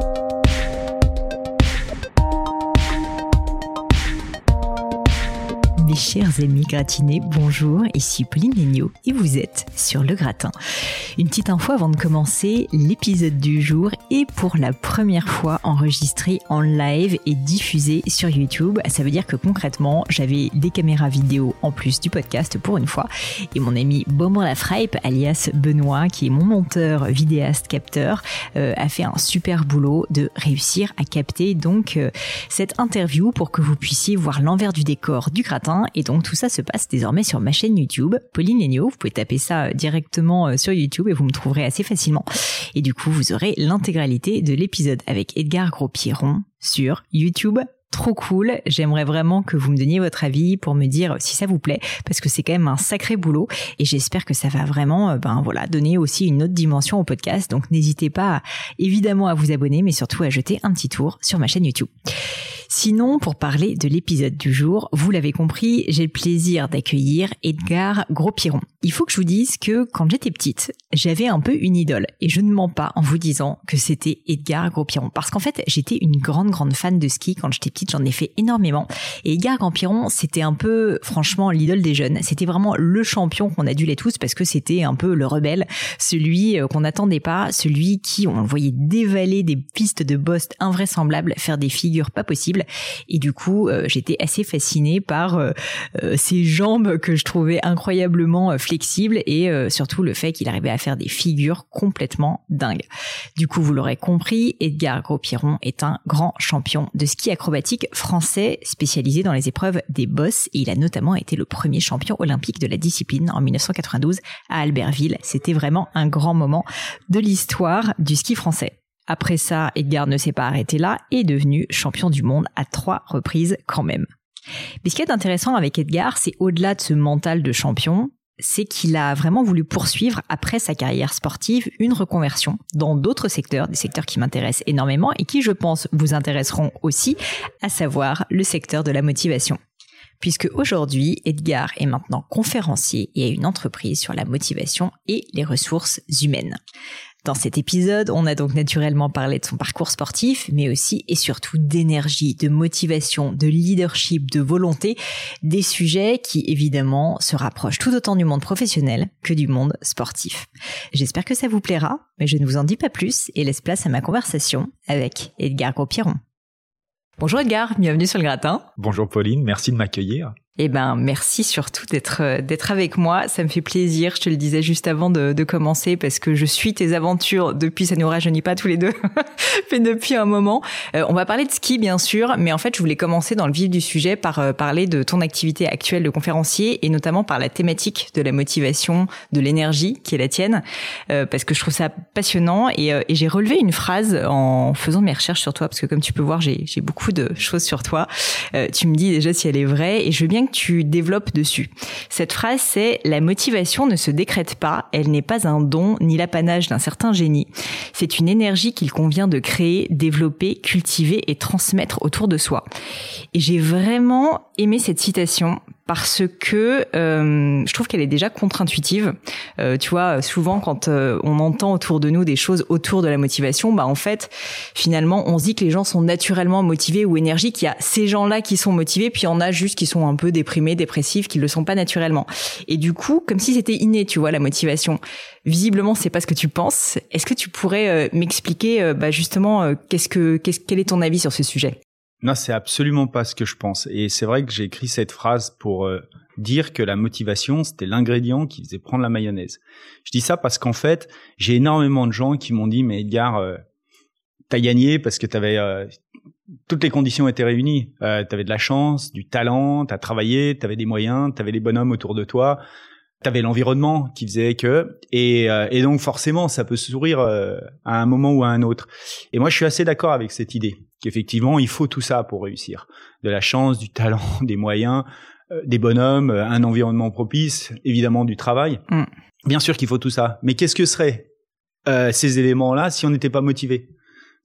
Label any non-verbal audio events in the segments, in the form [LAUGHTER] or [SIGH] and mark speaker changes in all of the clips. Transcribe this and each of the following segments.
Speaker 1: thank you chers amis gratinés, bonjour, ici Pauline et vous êtes sur le gratin. Une petite info avant de commencer, l'épisode du jour est pour la première fois enregistré en live et diffusé sur YouTube. Ça veut dire que concrètement, j'avais des caméras vidéo en plus du podcast pour une fois et mon ami Beaumont Lafrape, alias Benoît, qui est mon monteur, vidéaste, capteur, euh, a fait un super boulot de réussir à capter donc euh, cette interview pour que vous puissiez voir l'envers du décor du gratin et donc tout ça se passe désormais sur ma chaîne YouTube, Pauline Legno. Vous pouvez taper ça euh, directement euh, sur YouTube et vous me trouverez assez facilement. Et du coup, vous aurez l'intégralité de l'épisode avec Edgar Gros-Pierron sur YouTube trop cool. J'aimerais vraiment que vous me donniez votre avis pour me dire si ça vous plaît, parce que c'est quand même un sacré boulot et j'espère que ça va vraiment, euh, ben voilà, donner aussi une autre dimension au podcast. Donc n'hésitez pas évidemment à vous abonner, mais surtout à jeter un petit tour sur ma chaîne YouTube. Sinon, pour parler de l'épisode du jour, vous l'avez compris, j'ai le plaisir d'accueillir Edgar Gros-Piron. Il faut que je vous dise que quand j'étais petite, j'avais un peu une idole. Et je ne mens pas en vous disant que c'était Edgar Gros-Piron. Parce qu'en fait, j'étais une grande grande fan de ski. Quand j'étais petite, j'en ai fait énormément. Et Edgar Gros-Piron, c'était un peu franchement l'idole des jeunes, c'était vraiment le champion qu'on adulait tous parce que c'était un peu le rebelle, celui euh, qu'on n'attendait pas, celui qui on le voyait dévaler des pistes de boss invraisemblables, faire des figures pas possibles et du coup, euh, j'étais assez fascinée par euh, euh, ses jambes que je trouvais incroyablement flexibles et surtout le fait qu'il arrivait à faire des figures complètement dingues. Du coup, vous l'aurez compris, Edgar Gros-Piron est un grand champion de ski acrobatique français spécialisé dans les épreuves des bosses et il a notamment été le premier champion olympique de la discipline en 1992 à Albertville. C'était vraiment un grand moment de l'histoire du ski français. Après ça, Edgar ne s'est pas arrêté là et est devenu champion du monde à trois reprises quand même. Mais ce qui est intéressant avec Edgar, c'est au-delà de ce mental de champion, c'est qu'il a vraiment voulu poursuivre après sa carrière sportive une reconversion dans d'autres secteurs, des secteurs qui m'intéressent énormément et qui, je pense, vous intéresseront aussi, à savoir le secteur de la motivation. Puisque aujourd'hui, Edgar est maintenant conférencier et a une entreprise sur la motivation et les ressources humaines. Dans cet épisode, on a donc naturellement parlé de son parcours sportif, mais aussi et surtout d'énergie, de motivation, de leadership, de volonté, des sujets qui évidemment se rapprochent tout autant du monde professionnel que du monde sportif. J'espère que ça vous plaira, mais je ne vous en dis pas plus et laisse place à ma conversation avec Edgar gros Bonjour Edgar, bienvenue sur le gratin.
Speaker 2: Bonjour Pauline, merci de m'accueillir.
Speaker 1: Eh ben, merci surtout d'être euh, d'être avec moi. Ça me fait plaisir. Je te le disais juste avant de, de commencer parce que je suis tes aventures depuis. Ça nous rajeunit pas tous les deux, [LAUGHS] mais depuis un moment. Euh, on va parler de ski bien sûr, mais en fait, je voulais commencer dans le vif du sujet par euh, parler de ton activité actuelle de conférencier et notamment par la thématique de la motivation, de l'énergie qui est la tienne, parce que je trouve ça passionnant et, et j'ai relevé une phrase en faisant mes recherches sur toi parce que comme tu peux voir, j'ai j'ai beaucoup de choses sur toi. tu me dis déjà si elle est vraie et je veux bien tu développes dessus. Cette phrase, c'est la motivation ne se décrète pas, elle n'est pas un don ni l'apanage d'un certain génie. C'est une énergie qu'il convient de créer, développer, cultiver et transmettre autour de soi. Et j'ai vraiment aimé cette citation parce que euh, je trouve qu'elle est déjà contre-intuitive. Euh, tu vois, souvent quand euh, on entend autour de nous des choses autour de la motivation, bah en fait, finalement, on se dit que les gens sont naturellement motivés ou énergiques. Il y a ces gens-là qui sont motivés, puis il y en a juste qui sont un peu déprimés, dépressifs, qui le sont pas naturellement. Et du coup, comme si c'était inné, tu vois, la motivation. Visiblement, c'est pas ce que tu penses. Est-ce que tu pourrais m'expliquer, bah justement, qu'est-ce que, qu'est-ce, quel est ton avis sur ce sujet?
Speaker 2: Non, c'est absolument pas ce que je pense. Et c'est vrai que j'ai écrit cette phrase pour euh, dire que la motivation, c'était l'ingrédient qui faisait prendre la mayonnaise. Je dis ça parce qu'en fait, j'ai énormément de gens qui m'ont dit, mais Edgar, euh, t'as gagné parce que t'avais euh, toutes les conditions étaient réunies. T'avais de la chance, du talent, t'as travaillé, t'avais des moyens, t'avais les bonhommes autour de toi. T'avais l'environnement qui faisait que et, et donc forcément ça peut sourire à un moment ou à un autre. Et moi je suis assez d'accord avec cette idée qu'effectivement, il faut tout ça pour réussir. De la chance, du talent, [LAUGHS] des moyens, euh, des bonhommes, euh, un environnement propice, évidemment du travail. Mm. Bien sûr qu'il faut tout ça. Mais qu'est-ce que seraient euh, ces éléments-là si on n'était pas motivé?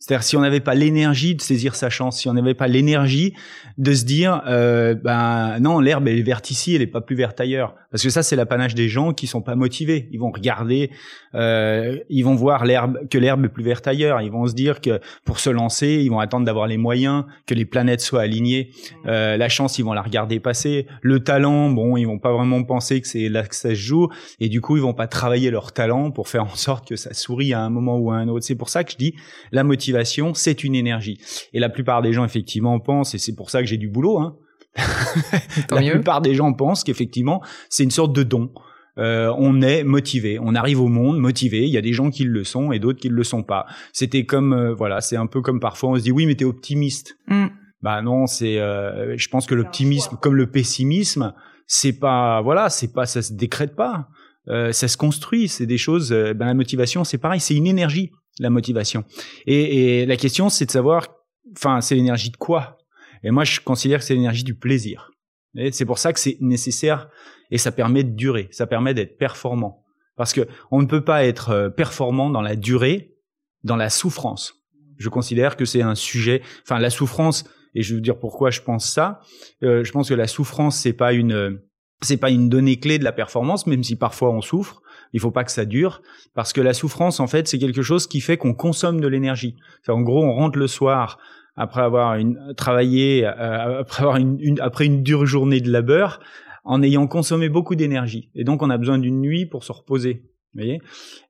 Speaker 2: C'est-à-dire si on n'avait pas l'énergie de saisir sa chance, si on n'avait pas l'énergie de se dire, euh, ben non, l'herbe elle est verte ici, elle est pas plus verte ailleurs. Parce que ça c'est l'apanage des gens qui sont pas motivés. Ils vont regarder, euh, ils vont voir l'herbe que l'herbe est plus verte ailleurs. Ils vont se dire que pour se lancer, ils vont attendre d'avoir les moyens, que les planètes soient alignées. Euh, la chance, ils vont la regarder passer. Le talent, bon, ils vont pas vraiment penser que c'est là que ça se joue, et du coup ils vont pas travailler leur talent pour faire en sorte que ça sourit à un moment ou à un autre. C'est pour ça que je dis la motivation c'est une énergie. Et la plupart des gens, effectivement, pensent, et c'est pour ça que j'ai du boulot, hein. [LAUGHS] la plupart des gens pensent qu'effectivement, c'est une sorte de don. Euh, on est motivé, on arrive au monde motivé. Il y a des gens qui le sont et d'autres qui ne le sont pas. C'était comme euh, voilà, c'est un peu comme parfois on se dit oui, mais t'es optimiste. Mm. Bah non, c'est. Euh, je pense que l'optimisme, comme le pessimisme, c'est pas voilà, c'est pas ça se décrète pas. ça se construit. C'est des choses. ben la motivation, c'est pareil, c'est une énergie la motivation. Et, et la question, c'est de savoir, enfin, c'est l'énergie de quoi? Et moi, je considère que c'est l'énergie du plaisir. Et c'est pour ça que c'est nécessaire et ça permet de durer, ça permet d'être performant. Parce que on ne peut pas être euh, performant dans la durée, dans la souffrance. Je considère que c'est un sujet, enfin la souffrance, et je vais vous dire pourquoi je pense ça. Euh, je pense que la souffrance c'est pas une, c'est pas une donnée clé de la performance, même si parfois on souffre il faut pas que ça dure parce que la souffrance en fait c'est quelque chose qui fait qu'on consomme de l'énergie. En gros, on rentre le soir après avoir une, travaillé euh, après avoir une, après une dure journée de labeur en ayant consommé beaucoup d'énergie et donc on a besoin d'une nuit pour se reposer. Vous voyez?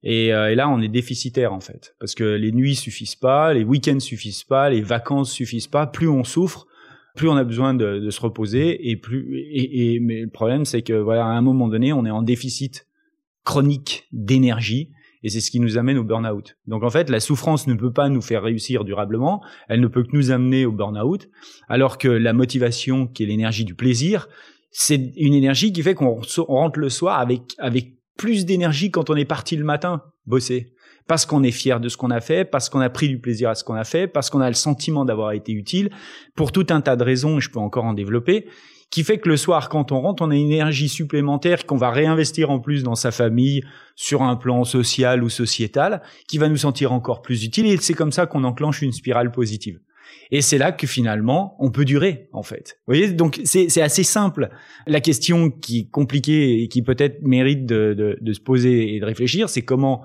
Speaker 2: Et, euh, et, là, on est déficitaire en fait, parce que les nuits suffisent pas, les week-ends suffisent pas, les vacances suffisent pas. Plus on souffre, plus on a besoin de, de se reposer, et plus. Et, et, mais le problème, c'est que voilà, à un moment donné, on est en déficit chronique d'énergie et c'est ce qui nous amène au burn-out. Donc en fait, la souffrance ne peut pas nous faire réussir durablement, elle ne peut que nous amener au burn-out, alors que la motivation, qui est l'énergie du plaisir, c'est une énergie qui fait qu'on rentre le soir avec avec plus d'énergie quand on est parti le matin bosser. Parce qu'on est fier de ce qu'on a fait, parce qu'on a pris du plaisir à ce qu'on a fait, parce qu'on a le sentiment d'avoir été utile, pour tout un tas de raisons, je peux encore en développer, qui fait que le soir, quand on rentre, on a une énergie supplémentaire qu'on va réinvestir en plus dans sa famille, sur un plan social ou sociétal, qui va nous sentir encore plus utile. Et c'est comme ça qu'on enclenche une spirale positive. Et c'est là que finalement, on peut durer, en fait. Vous voyez, donc c'est assez simple. La question qui est compliquée et qui peut-être mérite de, de, de se poser et de réfléchir, c'est comment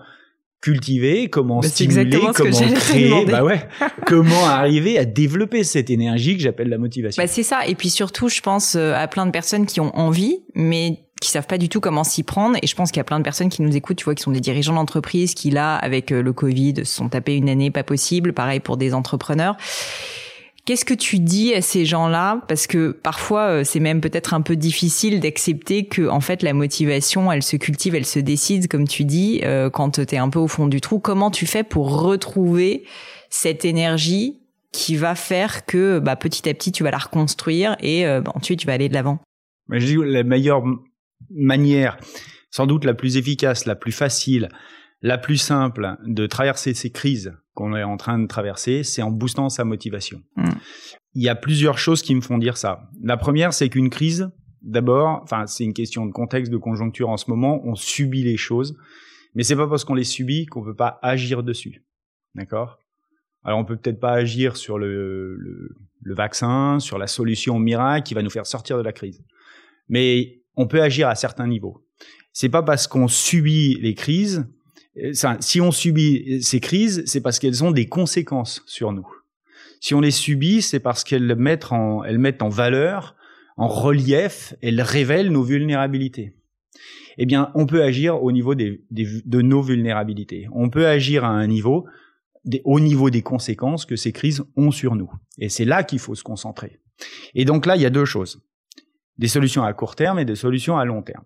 Speaker 2: cultiver, comment bah, stimuler, comment créer, bah ouais, [LAUGHS] comment arriver à développer cette énergie que j'appelle la motivation.
Speaker 1: Bah c'est ça. Et puis surtout, je pense euh, à plein de personnes qui ont envie, mais qui savent pas du tout comment s'y prendre. Et je pense qu'il y a plein de personnes qui nous écoutent, tu vois, qui sont des dirigeants d'entreprise, qui là, avec euh, le Covid, se sont tapés une année pas possible. Pareil pour des entrepreneurs. Qu'est-ce que tu dis à ces gens-là? Parce que parfois, euh, c'est même peut-être un peu difficile d'accepter que, en fait, la motivation, elle se cultive, elle se décide, comme tu dis, euh, quand tu es un peu au fond du trou. Comment tu fais pour retrouver cette énergie qui va faire que, bah, petit à petit, tu vas la reconstruire et euh, bah, ensuite, tu vas aller de l'avant?
Speaker 2: Je dis la meilleure manière, sans doute la plus efficace, la plus facile, la plus simple de traverser ces crises qu'on est en train de traverser, c'est en boostant sa motivation. Mm. Il y a plusieurs choses qui me font dire ça. La première, c'est qu'une crise, d'abord, enfin, c'est une question de contexte, de conjoncture en ce moment, on subit les choses, mais c'est pas parce qu'on les subit qu'on peut pas agir dessus. D'accord? Alors on peut peut-être pas agir sur le, le, le vaccin, sur la solution miracle qui va nous faire sortir de la crise. Mais on peut agir à certains niveaux. C'est pas parce qu'on subit les crises si on subit ces crises, c'est parce qu'elles ont des conséquences sur nous. Si on les subit, c'est parce qu'elles mettent en, valeur, en relief, elles révèlent nos vulnérabilités. Eh bien, on peut agir au niveau des, de nos vulnérabilités. On peut agir à un niveau, au niveau des conséquences que ces crises ont sur nous. Et c'est là qu'il faut se concentrer. Et donc là, il y a deux choses. Des solutions à court terme et des solutions à long terme.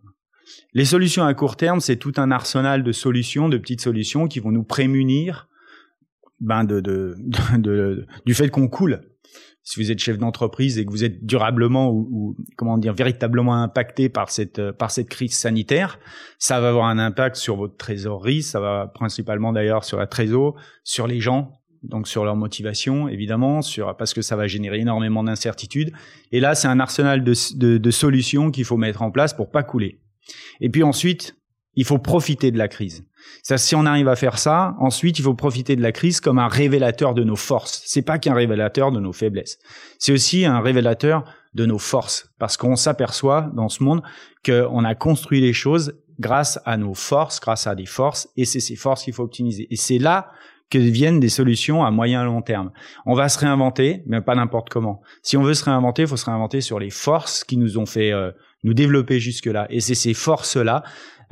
Speaker 2: Les solutions à court terme, c'est tout un arsenal de solutions, de petites solutions qui vont nous prémunir ben du fait qu'on coule. Si vous êtes chef d'entreprise et que vous êtes durablement ou, comment dire véritablement impacté par cette crise sanitaire, ça va avoir un impact sur votre trésorerie, ça va principalement d'ailleurs sur la trésor, sur les gens, donc sur leur motivation évidemment, parce que ça va générer énormément d'incertitudes. Et là, c'est un arsenal de, de, de solutions qu'il faut mettre en place pour pas couler. Et puis ensuite, Il faut profiter de la crise. Si on arrive à faire ça, ensuite, il faut profiter de la crise comme un révélateur de nos forces. C'est pas qu'un révélateur de nos faiblesses. C'est aussi un révélateur de nos forces. Parce qu'on s'aperçoit dans ce monde qu'on a construit les choses grâce à nos forces, grâce à des forces, et c'est ces forces qu'il faut optimiser. Et c'est là que viennent des solutions à moyen et long terme. On va se réinventer, mais pas n'importe comment. Si on veut se réinventer, il faut se réinventer sur les forces qui nous ont fait euh, nous développer jusque-là. Et c'est ces forces-là,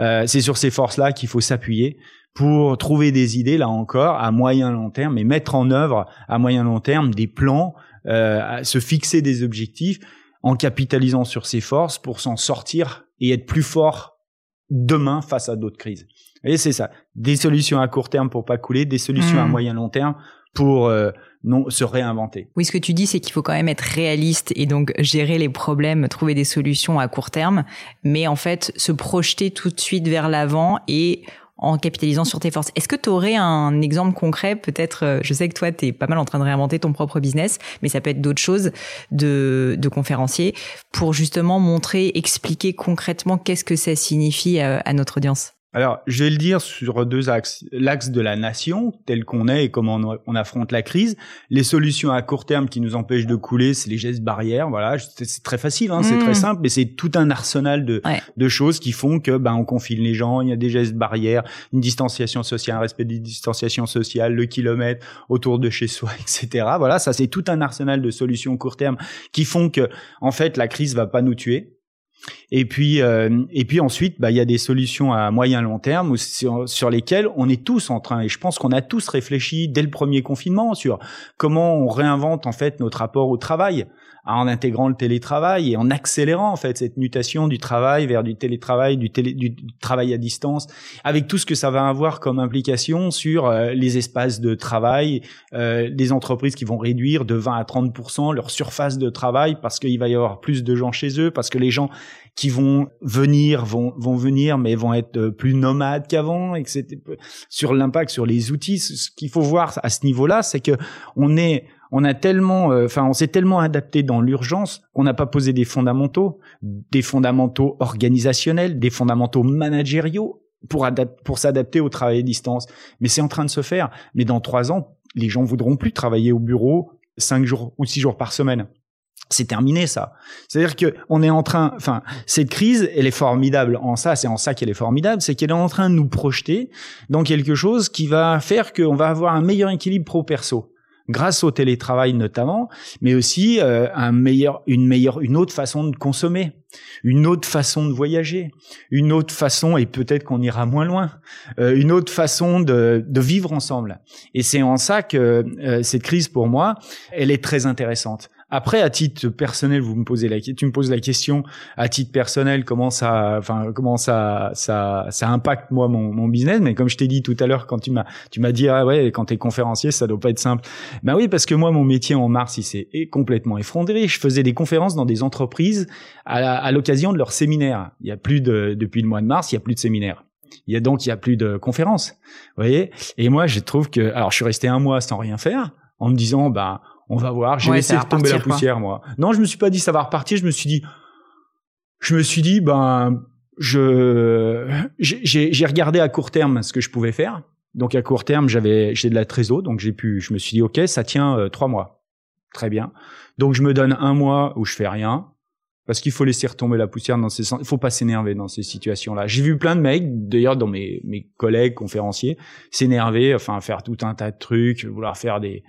Speaker 2: euh, c'est sur ces forces-là qu'il faut s'appuyer pour trouver des idées, là encore, à moyen long terme, et mettre en œuvre à moyen long terme des plans, euh, se fixer des objectifs en capitalisant sur ces forces pour s'en sortir et être plus fort demain face à d'autres crises. Et c'est ça. Des solutions à court terme pour pas couler, des solutions à hmm. moyen long terme pour euh, non se réinventer.
Speaker 1: Oui, ce que tu dis, c'est qu'il faut quand même être réaliste et donc gérer les problèmes, trouver des solutions à court terme, mais en fait se projeter tout de suite vers l'avant et en capitalisant sur tes forces. Est-ce que tu aurais un exemple concret? Peut-être, euh, je sais que toi, tu es pas mal en train de réinventer ton propre business, mais ça peut être d'autres choses de, de conférencier pour justement montrer, expliquer concrètement qu'est-ce que ça signifie à, à notre audience.
Speaker 2: Alors, je vais le dire sur deux axes. L'axe de la nation, tel qu'on est et comment on, affronte la crise. Les solutions à court terme qui nous empêchent de couler, c'est les gestes barrières. Voilà, c'est très facile, hein, c'est très mmh. simple, mais c'est tout un arsenal de, de choses qui font que ben on confine les gens. Il y a des gestes barrières, une distanciation sociale, un respect des distanciations sociales, le kilomètre autour de chez soi, [LAUGHS] etc. Voilà, ça c'est tout un arsenal de solutions court terme qui font que en fait la crise va pas nous tuer et puis, euh, et puis ensuite, bah, il y a des solutions à moyen long terme sur, lesquelles on est tous en train. Et je pense qu'on a tous réfléchi dès le premier confinement sur comment on réinvente en fait notre rapport au travail en intégrant le télétravail et en accélérant en fait cette mutation du travail vers du télétravail, du, télé, du travail à distance, avec tout ce que ça va avoir comme implication sur euh, les espaces de travail, euh, des entreprises qui vont réduire de 20 à 30% leur surface de travail parce qu'il va y avoir plus de gens chez eux, parce que les gens qui vont venir vont vont venir mais vont être euh, plus nomades qu'avant et sur l'impact sur les outils ce qu'il faut voir à ce niveau-là c'est que on est on a tellement, euh, enfin, on s'est tellement adapté dans l'urgence qu'on n'a pas posé des fondamentaux, des fondamentaux organisationnels, des fondamentaux managériaux pour, pour s'adapter au travail à distance. Mais c'est en train de se faire. Mais dans trois ans, les gens voudront plus travailler au bureau cinq jours ou six jours par semaine. C'est terminé ça. C'est-à-dire que on est en train, enfin, cette crise, elle est formidable en ça, c'est en ça qu'elle est formidable, c'est qu'elle est en train de nous projeter dans quelque chose qui va faire qu'on va avoir un meilleur équilibre pro-perso grâce au télétravail notamment, mais aussi euh, un meilleur, une meilleure, une autre façon de consommer, une autre façon de voyager, une autre façon, et peut-être qu'on ira moins loin, euh, une autre façon de, de, vivre ensemble. Et c'est en ça que euh, cette crise, pour moi, elle est très intéressante. Après, à titre personnel, vous me posez la, tu me poses la question à titre personnel, comment ça, enfin, comment ça, ça, ça impacte moi mon, mon business? Mais comme je t'ai dit tout à l'heure, quand tu m'as, tu m'as dit ah ouais, quand t'es conférencier, ça doit pas être simple. Ben oui, parce que moi, mon métier en mars, il s'est complètement effondré. Je faisais des conférences dans des entreprises à, l'occasion de leurs séminaires. Il y a plus de, depuis le mois de mars, il y a plus de séminaires. Il y a donc il y a plus de conférences, vous voyez? Et moi, je trouve que, alors, je suis resté un mois sans rien faire, en me disant, bah, on va voir. J'ai laissé tomber la poussière, moi. Non, je me suis pas dit ça va repartir. Je me suis dit, je me suis dit, ben, je, j'ai regardé à court terme ce que je pouvais faire. Donc à court terme, j'avais, j'ai de la trésor, donc j'ai pu, je me suis dit, ok, ça tient euh, trois mois, très bien. Donc je me donne un mois où je fais rien, parce qu'il faut laisser retomber la poussière dans ces, il faut pas s'énerver dans ces situations-là. J'ai vu plein de mecs, d'ailleurs dans mes mes collègues conférenciers, s'énerver, enfin faire tout un tas de trucs, vouloir faire des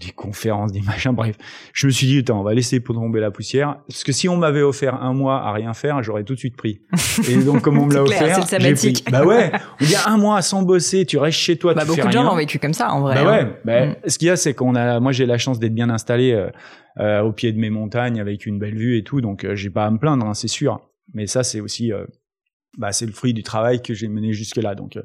Speaker 2: des conférences, des machins, bref. Je me suis dit, attends, on va laisser pour tomber la poussière. Parce que si on m'avait offert un mois à rien faire, j'aurais tout de suite pris. [LAUGHS] Et donc, comme on me l'a offert, j'ai pris. Bah ouais. [LAUGHS] Il y a un mois sans bosser, tu restes chez toi,
Speaker 1: bah,
Speaker 2: tu
Speaker 1: beaucoup
Speaker 2: fais
Speaker 1: de gens l'ont vécu comme ça, en vrai.
Speaker 2: Bah ouais. Hein. Bah, mm. Ce qu'il y a, c'est qu'on a, moi, j'ai la chance d'être bien installé, euh, euh, au pied de mes montagnes avec une belle vue et tout. Donc, euh, j'ai pas à me plaindre, hein, c'est sûr. Mais ça, c'est aussi, bah, c'est le fruit du travail que j'ai mené jusque là donc euh,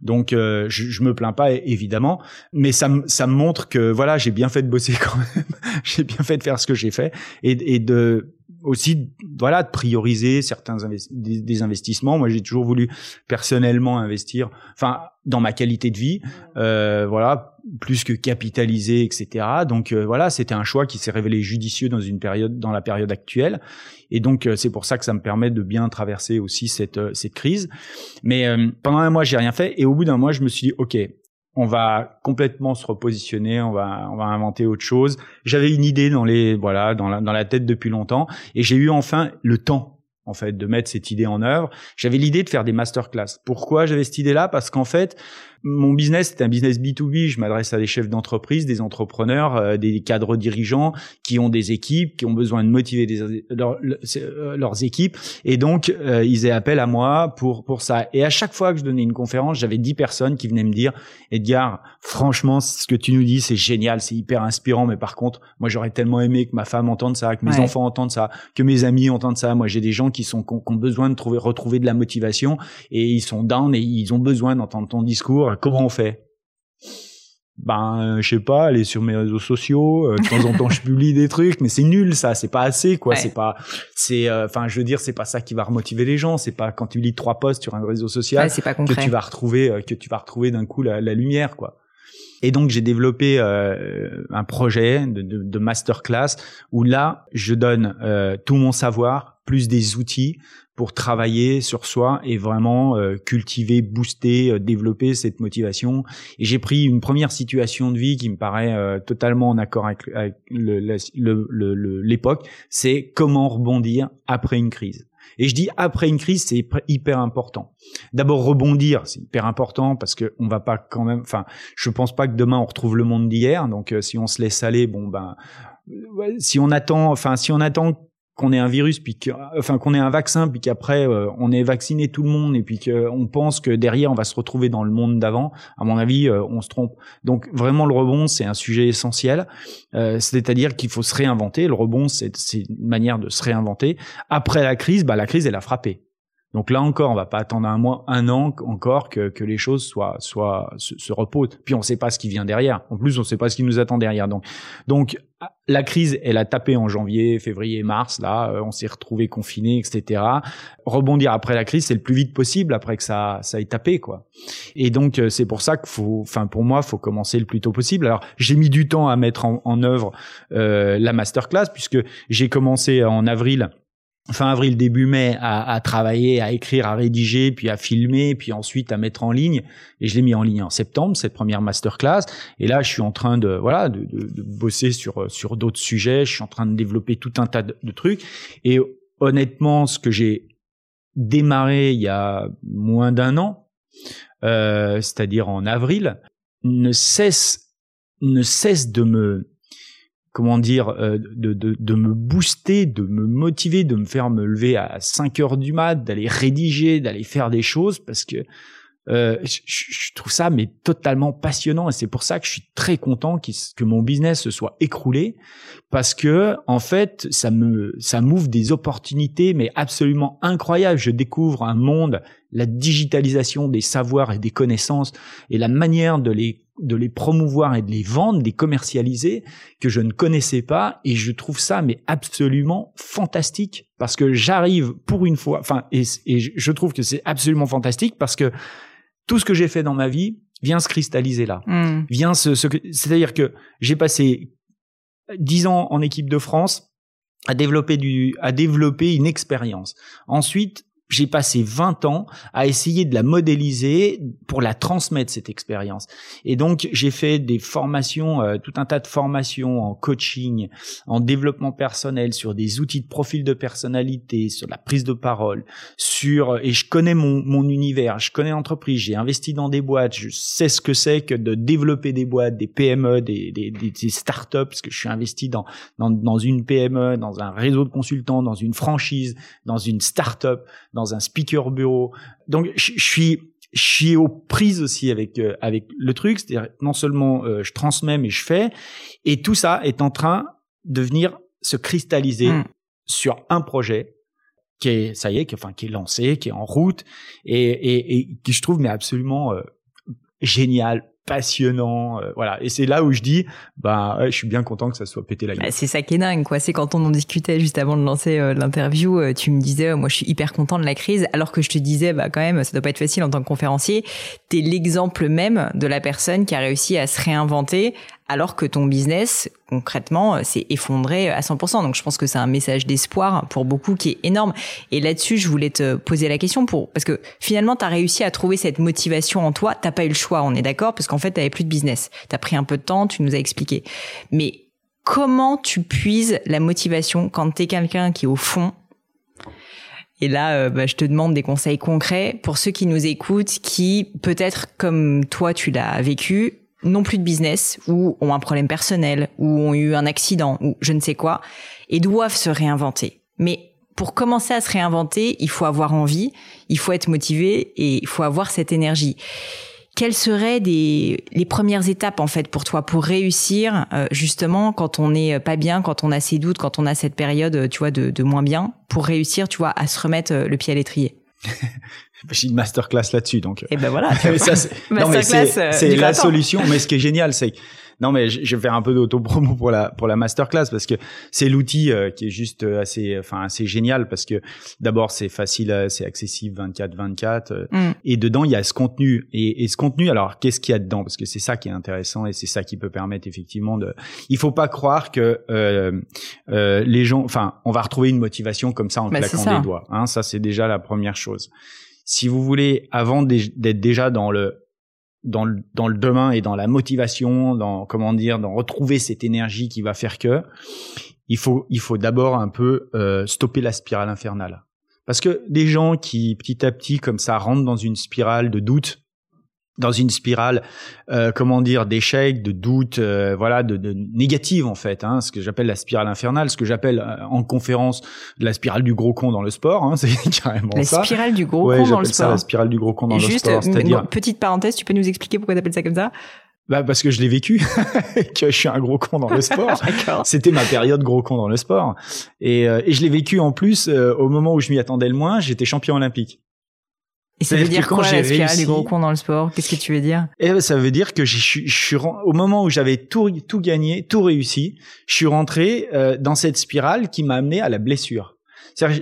Speaker 2: donc euh, je, je me plains pas évidemment. Mais ça ça me montre que voilà j'ai bien fait de bosser [LAUGHS] quand même. J'ai bien fait de faire ce que j'ai fait et, et de aussi voilà de prioriser certains des, investissements. Moi, j'ai toujours voulu personnellement investir, enfin dans ma qualité de vie, euh, voilà, plus que capitaliser, etc. Donc euh, voilà, c'était un choix qui s'est révélé judicieux dans une période, dans la période actuelle, et donc euh, c'est pour ça que ça me permet de bien traverser aussi cette euh, cette crise. Mais pendant un mois, j'ai rien fait, et au bout d'un mois, je me suis dit, ok, on va complètement se repositionner, on va on va inventer autre chose. J'avais une idée dans les voilà dans la, dans la tête depuis longtemps et j'ai eu enfin le temps en fait de mettre cette idée en œuvre. J'avais l'idée de faire des masterclass. Pourquoi j'avais cette idée-là? Parce qu'en fait, mon business c'est un business B2B. Je m'adresse à des chefs d'entreprise, des entrepreneurs, euh, des cadres dirigeants qui ont des équipes, qui ont besoin de motiver des, euh, leurs équipes, et donc euh, ils aient appel à moi pour pour ça. Et à chaque fois que je donnais une conférence, j'avais dix personnes qui venaient me dire Edgar, franchement, ce que tu nous dis, c'est génial, c'est hyper inspirant, mais par contre, moi j'aurais tellement aimé que ma femme entende ça, que mes enfants entendent ça, que mes amis entendent ça. Moi, j'ai des gens qui sont qui ont besoin de trouver retrouver de la motivation et ils sont down et ils ont besoin d'entendre ton discours comment on fait? Ben je sais pas aller sur mes réseaux sociaux euh, de temps en temps je publie des trucs mais c'est nul ça c'est pas assez quoi c'est pas c'est euh, enfin je veux dire c'est pas ça qui va remotiver les gens c'est pas quand tu lis trois posts sur un réseau social que tu vas retrouver euh, que tu vas retrouver d'un coup la, lumière quoi. Et donc j'ai développé un projet de, de, de, masterclass où là je donne tout mon savoir plus des outils pour travailler sur soi et vraiment euh, cultiver, booster, euh, développer cette motivation. Et j'ai pris une première situation de vie qui me paraît euh, totalement en accord avec, l'époque, c'est comment rebondir après une crise. Et je dis après une crise, c'est hyper important. D'abord rebondir, c'est hyper important parce que on va pas quand même. Enfin, je pense pas que demain on retrouve le monde d'hier. Donc si on se laisse aller, bon ben, si on attend, enfin si on attend qu'on ait un virus puis que, enfin qu'on ait un vaccin puis qu'après euh, on ait vacciné tout le monde et puis qu'on pense que derrière on va se retrouver dans le monde d'avant à mon avis euh, on se trompe. Donc vraiment le rebond c'est un sujet essentiel. Euh, c'est-à-dire qu'il faut se réinventer. Le rebond c'est une manière de se réinventer. Après la crise bah la crise elle a frappé donc là encore, on va pas attendre un mois, un an encore que, que les choses soient, soient se, se reposent. Puis on ne sait pas ce qui vient derrière. En plus, on sait pas ce qui nous attend derrière. Donc, donc la crise, elle a tapé en janvier, février, mars. Là, euh, on s'est retrouvé confiné, etc. Rebondir après la crise, c'est le plus vite possible après que ça, ça ait tapé, quoi. Et donc, euh, c'est pour ça qu'il faut, enfin, pour moi, faut commencer le plus tôt possible. Alors, j'ai mis du temps à mettre en, en œuvre euh, la masterclass puisque j'ai commencé en avril fin avril, début mai, à, à, travailler, à écrire, à rédiger, puis à filmer, puis ensuite à mettre en ligne. Et je l'ai mis en ligne en septembre, cette première masterclass. Et là, je suis en train de voilà de, de, de bosser sur sur d'autres sujets. Je suis en train de développer tout un tas de, de trucs. Et honnêtement, ce que j'ai démarré il y a moins d'un an, euh, c'est-à-dire en avril, ne cesse ne cesse de me comment dire, euh, de, de, de, me booster, de me motiver, de me faire me lever à 5 heures du mat, d'aller rédiger, d'aller faire des choses, parce que euh, je, trouve ça mais totalement passionnant et c'est pour ça que je suis très content que mon business se soit écroulé parce que en fait ça me ça m'ouvre des opportunités mais absolument incroyables. Je découvre un monde, la digitalisation des savoirs et des connaissances et la manière de les de les promouvoir et de les vendre, de les commercialiser que je ne connaissais pas et je trouve ça mais absolument fantastique parce que j'arrive pour une fois enfin et, et je trouve que c'est absolument fantastique parce que tout ce que j'ai fait dans ma vie vient se cristalliser là. Hmm. Vient se, c'est-à-dire que j'ai passé dix ans en équipe de France à développer du, à développer une expérience. Ensuite, j'ai passé 20 ans à essayer de la modéliser pour la transmettre cette expérience. Et donc j'ai fait des formations, euh, tout un tas de formations en coaching, en développement personnel, sur des outils de profil de personnalité, sur la prise de parole, sur et je connais mon, mon univers, je connais l'entreprise, j'ai investi dans des boîtes, je sais ce que c'est que de développer des boîtes, des PME, des, des, des, startups, parce que je suis investi dans, dans dans une PME, dans un réseau de consultants, dans une franchise, dans une startup, dans un speaker bureau. Donc je suis je suis aux prises aussi avec euh, avec le truc, c'est-à-dire non seulement euh, je transmets mais je fais et tout ça est en train de venir se cristalliser mm. sur un projet qui est ça y est qui enfin qui est lancé, qui est en route et et, et qui je trouve mais absolument euh, génial, passionnant, euh, voilà. Et c'est là où je dis, bah, je suis bien content que ça soit pété la gueule. Bah,
Speaker 1: c'est ça qui est dingue, quoi. C'est quand on en discutait juste avant de lancer euh, l'interview, euh, tu me disais, moi, je suis hyper content de la crise, alors que je te disais, bah, quand même, ça doit pas être facile en tant que conférencier. T'es l'exemple même de la personne qui a réussi à se réinventer, alors que ton business, concrètement, euh, s'est effondré à 100%. Donc je pense que c'est un message d'espoir pour beaucoup qui est énorme. Et là-dessus, je voulais te poser la question pour parce que finalement, tu as réussi à trouver cette motivation en toi. T'as pas eu le choix, on est d'accord, parce qu'en fait, tu plus de business. Tu as pris un peu de temps, tu nous as expliqué. Mais comment tu puises la motivation quand tu es quelqu'un qui est au fond? Et là, euh, bah, je te demande des conseils concrets pour ceux qui nous écoutent, qui peut-être comme toi tu l'as vécu, non plus de business ou ont un problème personnel ou ont eu un accident ou je ne sais quoi et doivent se réinventer. Mais pour commencer à se réinventer, il faut avoir envie, il faut être motivé et il faut avoir cette énergie. Quelles seraient des, les premières étapes en fait pour toi pour réussir euh, justement quand on n'est pas bien, quand on a ses doutes, quand on a cette période tu vois de, de moins bien, pour réussir tu vois à se remettre euh, le pied à l'étrier? [LAUGHS]
Speaker 2: j'ai une masterclass là-dessus, donc.
Speaker 1: Et eh ben voilà. [LAUGHS]
Speaker 2: ça, c'est, c'est, la solution. Mais ce qui est génial, c'est non, mais je vais faire un peu d'auto-promo pour la pour la masterclass parce que c'est l'outil euh, qui est juste euh, assez, enfin assez génial parce que d'abord c'est facile, euh, c'est accessible 24/24 mm. et dedans il y a ce contenu et, et ce contenu. Alors qu'est-ce qu'il y a dedans? Parce que c'est ça qui est intéressant et c'est ça qui peut permettre effectivement de. Il faut pas croire que euh, euh, les gens, enfin, on va retrouver une motivation comme ça en bah, claquant des doigts. Hein, ça c'est déjà la première chose si vous voulez, avant d'être déjà dans le dans le dans le demain et dans la motivation, dans comment dire, dans retrouver cette énergie qui va faire que, il faut il faut d'abord un peu euh, stopper la spirale infernale. Parce que des gens qui petit à petit comme ça rentrent dans une spirale de doute, dans une spirale, euh, comment dire, d'échecs, de doutes, euh, voilà, de, de négative en fait, hein, ce que j'appelle la spirale infernale, ce que j'appelle euh, en conférence la spirale du gros con dans le sport, hein, [LAUGHS] c'est carrément
Speaker 1: la
Speaker 2: ça.
Speaker 1: La spirale du gros con dans le
Speaker 2: sport.
Speaker 1: Ça,
Speaker 2: la spirale du gros con dans
Speaker 1: Juste,
Speaker 2: le sport.
Speaker 1: Juste, une petite parenthèse, tu peux nous expliquer pourquoi tu appelles ça comme ça?
Speaker 2: Bah parce que je l'ai vécu, [LAUGHS] que je suis un gros con dans le sport. [LAUGHS] C'était ma période gros con dans le sport, et, et je l'ai vécu en plus au moment où je m'y attendais le moins. J'étais champion olympique.
Speaker 1: Et ça veut dire quoi la spirale du gros con dans le sport? Qu'est-ce que tu veux dire?
Speaker 2: Eh ben, ça veut dire que je suis, je suis au moment où j'avais tout tout gagné, tout réussi, je suis rentré euh, dans cette spirale qui m'a amené à la blessure.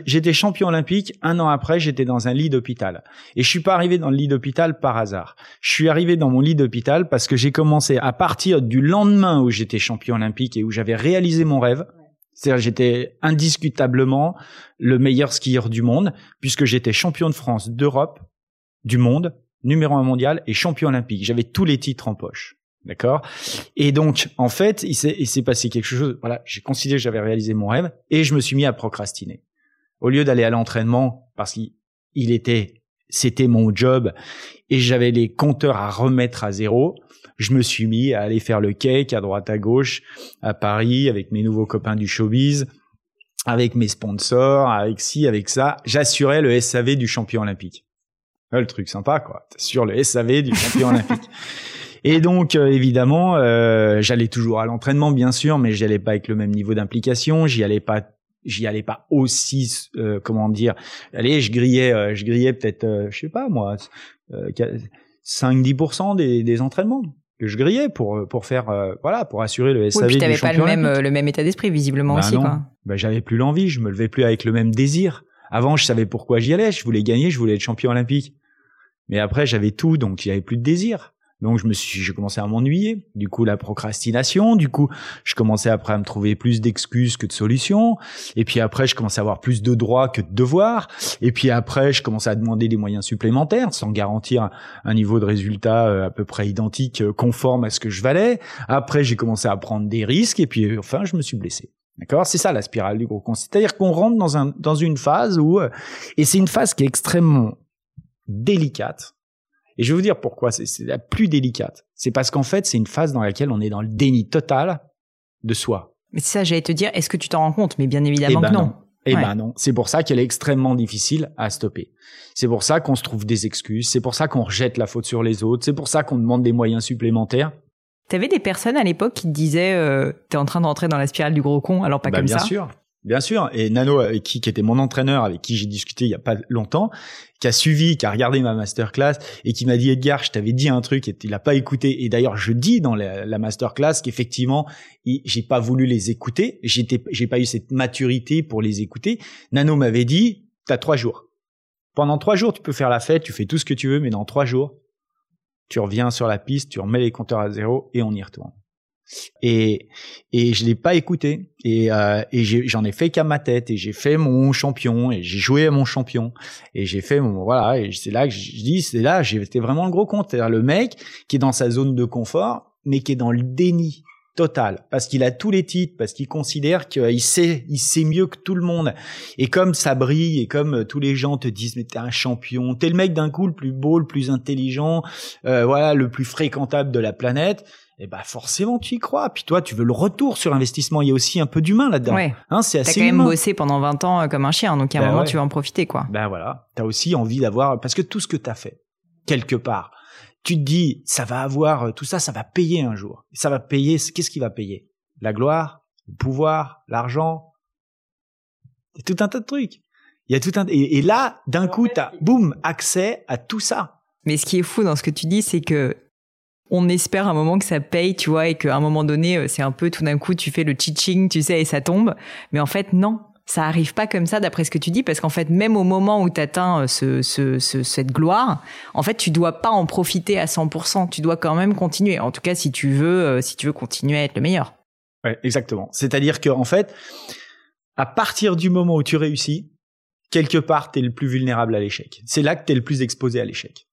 Speaker 2: J'étais champion olympique, un an après, j'étais dans un lit d'hôpital. Et je suis pas arrivé dans le lit d'hôpital par hasard. Je suis arrivé dans mon lit d'hôpital parce que j'ai commencé à partir du lendemain où j'étais champion olympique et où j'avais réalisé mon rêve. C'est-à-dire j'étais indiscutablement le meilleur skieur du monde puisque j'étais champion de France, d'Europe, du monde, numéro un mondial et champion olympique. J'avais tous les titres en poche. D'accord? Et donc, en fait, il s'est passé quelque chose. Voilà, j'ai considéré que j'avais réalisé mon rêve et je me suis mis à procrastiner. Au lieu d'aller à l'entraînement, parce qu'il était, c'était mon job et j'avais les compteurs à remettre à zéro, je me suis mis à aller faire le cake à droite à gauche à Paris avec mes nouveaux copains du showbiz, avec mes sponsors, avec ci, avec ça. J'assurais le SAV du champion olympique le truc sympa, quoi. sur le SAV du champion [LAUGHS] olympique. Et donc, euh, évidemment, euh, j'allais toujours à l'entraînement, bien sûr, mais j'y allais pas avec le même niveau d'implication. J'y allais pas, j'y allais pas aussi, euh, comment dire. Allez, je grillais, je grillais peut-être, je sais pas moi, 5-10% des, des entraînements que je grillais pour pour faire voilà pour assurer le SAV oui, puis
Speaker 1: t'avais pas le même le même état d'esprit visiblement
Speaker 2: bah
Speaker 1: aussi
Speaker 2: non.
Speaker 1: quoi.
Speaker 2: Bah j'avais plus l'envie, je me levais plus avec le même désir. Avant, je savais pourquoi j'y allais. Je voulais gagner, je voulais être champion olympique. Mais après, j'avais tout, donc avait plus de désir. Donc je me suis, j'ai commencé à m'ennuyer. Du coup, la procrastination. Du coup, je commençais après à me trouver plus d'excuses que de solutions. Et puis après, je commençais à avoir plus de droits que de devoirs. Et puis après, je commençais à demander des moyens supplémentaires sans garantir un niveau de résultat euh, à peu près identique, euh, conforme à ce que je valais. Après, j'ai commencé à prendre des risques. Et puis enfin, je me suis blessé. D'accord? C'est ça la spirale du gros con. C'est-à-dire qu'on rentre dans, un, dans une phase où... Euh, et c'est une phase qui est extrêmement délicate. Et je vais vous dire pourquoi c'est la plus délicate. C'est parce qu'en fait, c'est une phase dans laquelle on est dans le déni total de soi.
Speaker 1: Mais ça, j'allais te dire, est-ce que tu t'en rends compte? Mais bien évidemment
Speaker 2: eh ben
Speaker 1: que non.
Speaker 2: Eh ben non. C'est pour ça qu'elle est extrêmement difficile à stopper. C'est pour ça qu'on se trouve des excuses. C'est pour ça qu'on rejette la faute sur les autres. C'est pour ça qu'on demande des moyens supplémentaires.
Speaker 1: T'avais des personnes à l'époque qui te disaient euh, t'es en train de rentrer dans la spirale du gros con, alors pas
Speaker 2: bah,
Speaker 1: comme
Speaker 2: bien
Speaker 1: ça?
Speaker 2: Sûr. Bien sûr, et Nano, qui, qui était mon entraîneur, avec qui j'ai discuté il y a pas longtemps, qui a suivi, qui a regardé ma masterclass et qui m'a dit Edgar, je t'avais dit un truc et il a pas écouté. Et d'ailleurs, je dis dans la, la masterclass qu'effectivement, j'ai pas voulu les écouter, j'ai pas eu cette maturité pour les écouter. Nano m'avait dit, t'as trois jours. Pendant trois jours, tu peux faire la fête, tu fais tout ce que tu veux, mais dans trois jours, tu reviens sur la piste, tu remets les compteurs à zéro et on y retourne. Et et je l'ai pas écouté. Et euh, et j'en ai, fait qu'à ma tête. Et j'ai fait mon champion. Et j'ai joué à mon champion. Et j'ai fait mon voilà. Et c'est là que je dis c'est là été vraiment le gros compte c'est-à-dire le mec qui est dans sa zone de confort mais qui est dans le déni total. Parce qu'il a tous les titres parce qu'il considère qu'il sait il sait mieux que tout le monde. Et comme ça brille et comme tous les gens te disent mais t'es un champion. T'es le mec d'un coup le plus beau le plus intelligent euh, voilà le plus fréquentable de la planète et eh ben forcément tu y crois. Puis toi, tu veux le retour sur investissement. Il y a aussi un peu d'humain là-dedans.
Speaker 1: Ouais. Hein, c'est assez. T'as quand même bossé pendant 20 ans euh, comme un chien, donc à un ben moment tu vas en profiter, quoi.
Speaker 2: Ben voilà. T'as aussi envie d'avoir parce que tout ce que t'as fait quelque part, tu te dis ça va avoir euh, tout ça, ça va payer un jour. Ça va payer. Qu'est-ce qui va payer? La gloire, le pouvoir, l'argent. Il tout un tas de trucs. Il y a tout un et, et là d'un coup t'as boum accès à tout ça.
Speaker 1: Mais ce qui est fou dans ce que tu dis, c'est que on espère un moment que ça paye, tu vois, et qu'à un moment donné, euh, c'est un peu tout d'un coup, tu fais le teaching, tu sais, et ça tombe. Mais en fait, non. Ça arrive pas comme ça d'après ce que tu dis parce qu'en fait même au moment où tu atteins euh, ce, ce, cette gloire, en fait tu dois pas en profiter à 100%, tu dois quand même continuer. En tout cas si tu veux euh, si tu veux continuer à être le meilleur.
Speaker 2: Ouais, exactement. C'est-à-dire que en fait à partir du moment où tu réussis, quelque part tu es le plus vulnérable à l'échec. C'est là que tu es le plus exposé à l'échec.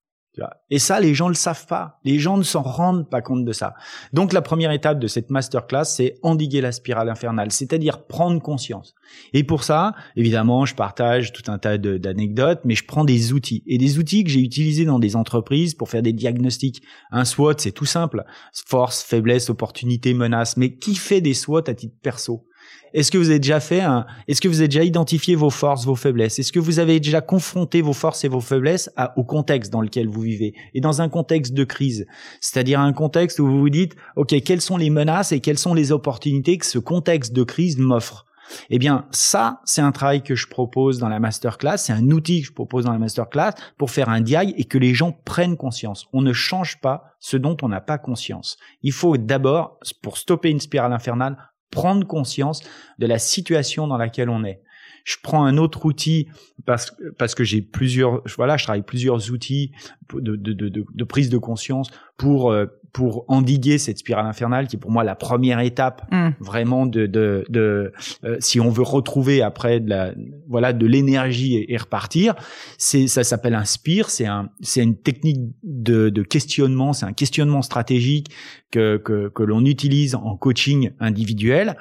Speaker 2: Et ça, les gens le savent pas. Les gens ne s'en rendent pas compte de ça. Donc, la première étape de cette masterclass, c'est endiguer la spirale infernale, c'est-à-dire prendre conscience. Et pour ça, évidemment, je partage tout un tas d'anecdotes, mais je prends des outils. Et des outils que j'ai utilisés dans des entreprises pour faire des diagnostics. Un SWOT, c'est tout simple. Force, faiblesse, opportunité, menace. Mais qui fait des SWOT à titre perso? Est-ce que vous avez déjà fait un, est-ce que vous avez déjà identifié vos forces, vos faiblesses? Est-ce que vous avez déjà confronté vos forces et vos faiblesses au contexte dans lequel vous vivez? Et dans un contexte de crise. C'est-à-dire un contexte où vous vous dites, OK, quelles sont les menaces et quelles sont les opportunités que ce contexte de crise m'offre? Eh bien, ça, c'est un travail que je propose dans la masterclass, c'est un outil que je propose dans la masterclass pour faire un diag et que les gens prennent conscience. On ne change pas ce dont on n'a pas conscience. Il faut d'abord, pour stopper une spirale infernale, prendre conscience de la situation dans laquelle on est. Je prends un autre outil parce, parce que j'ai plusieurs, voilà, je travaille plusieurs outils de, de, de, de, prise de conscience pour euh, pour endiguer cette spirale infernale qui est pour moi la première étape mm. vraiment de de, de euh, si on veut retrouver après de la voilà de l'énergie et, repartir c'est ça s'appelle un spire c'est un c'est une technique de, de questionnement c'est un questionnement stratégique que que, que l'on utilise en coaching individuel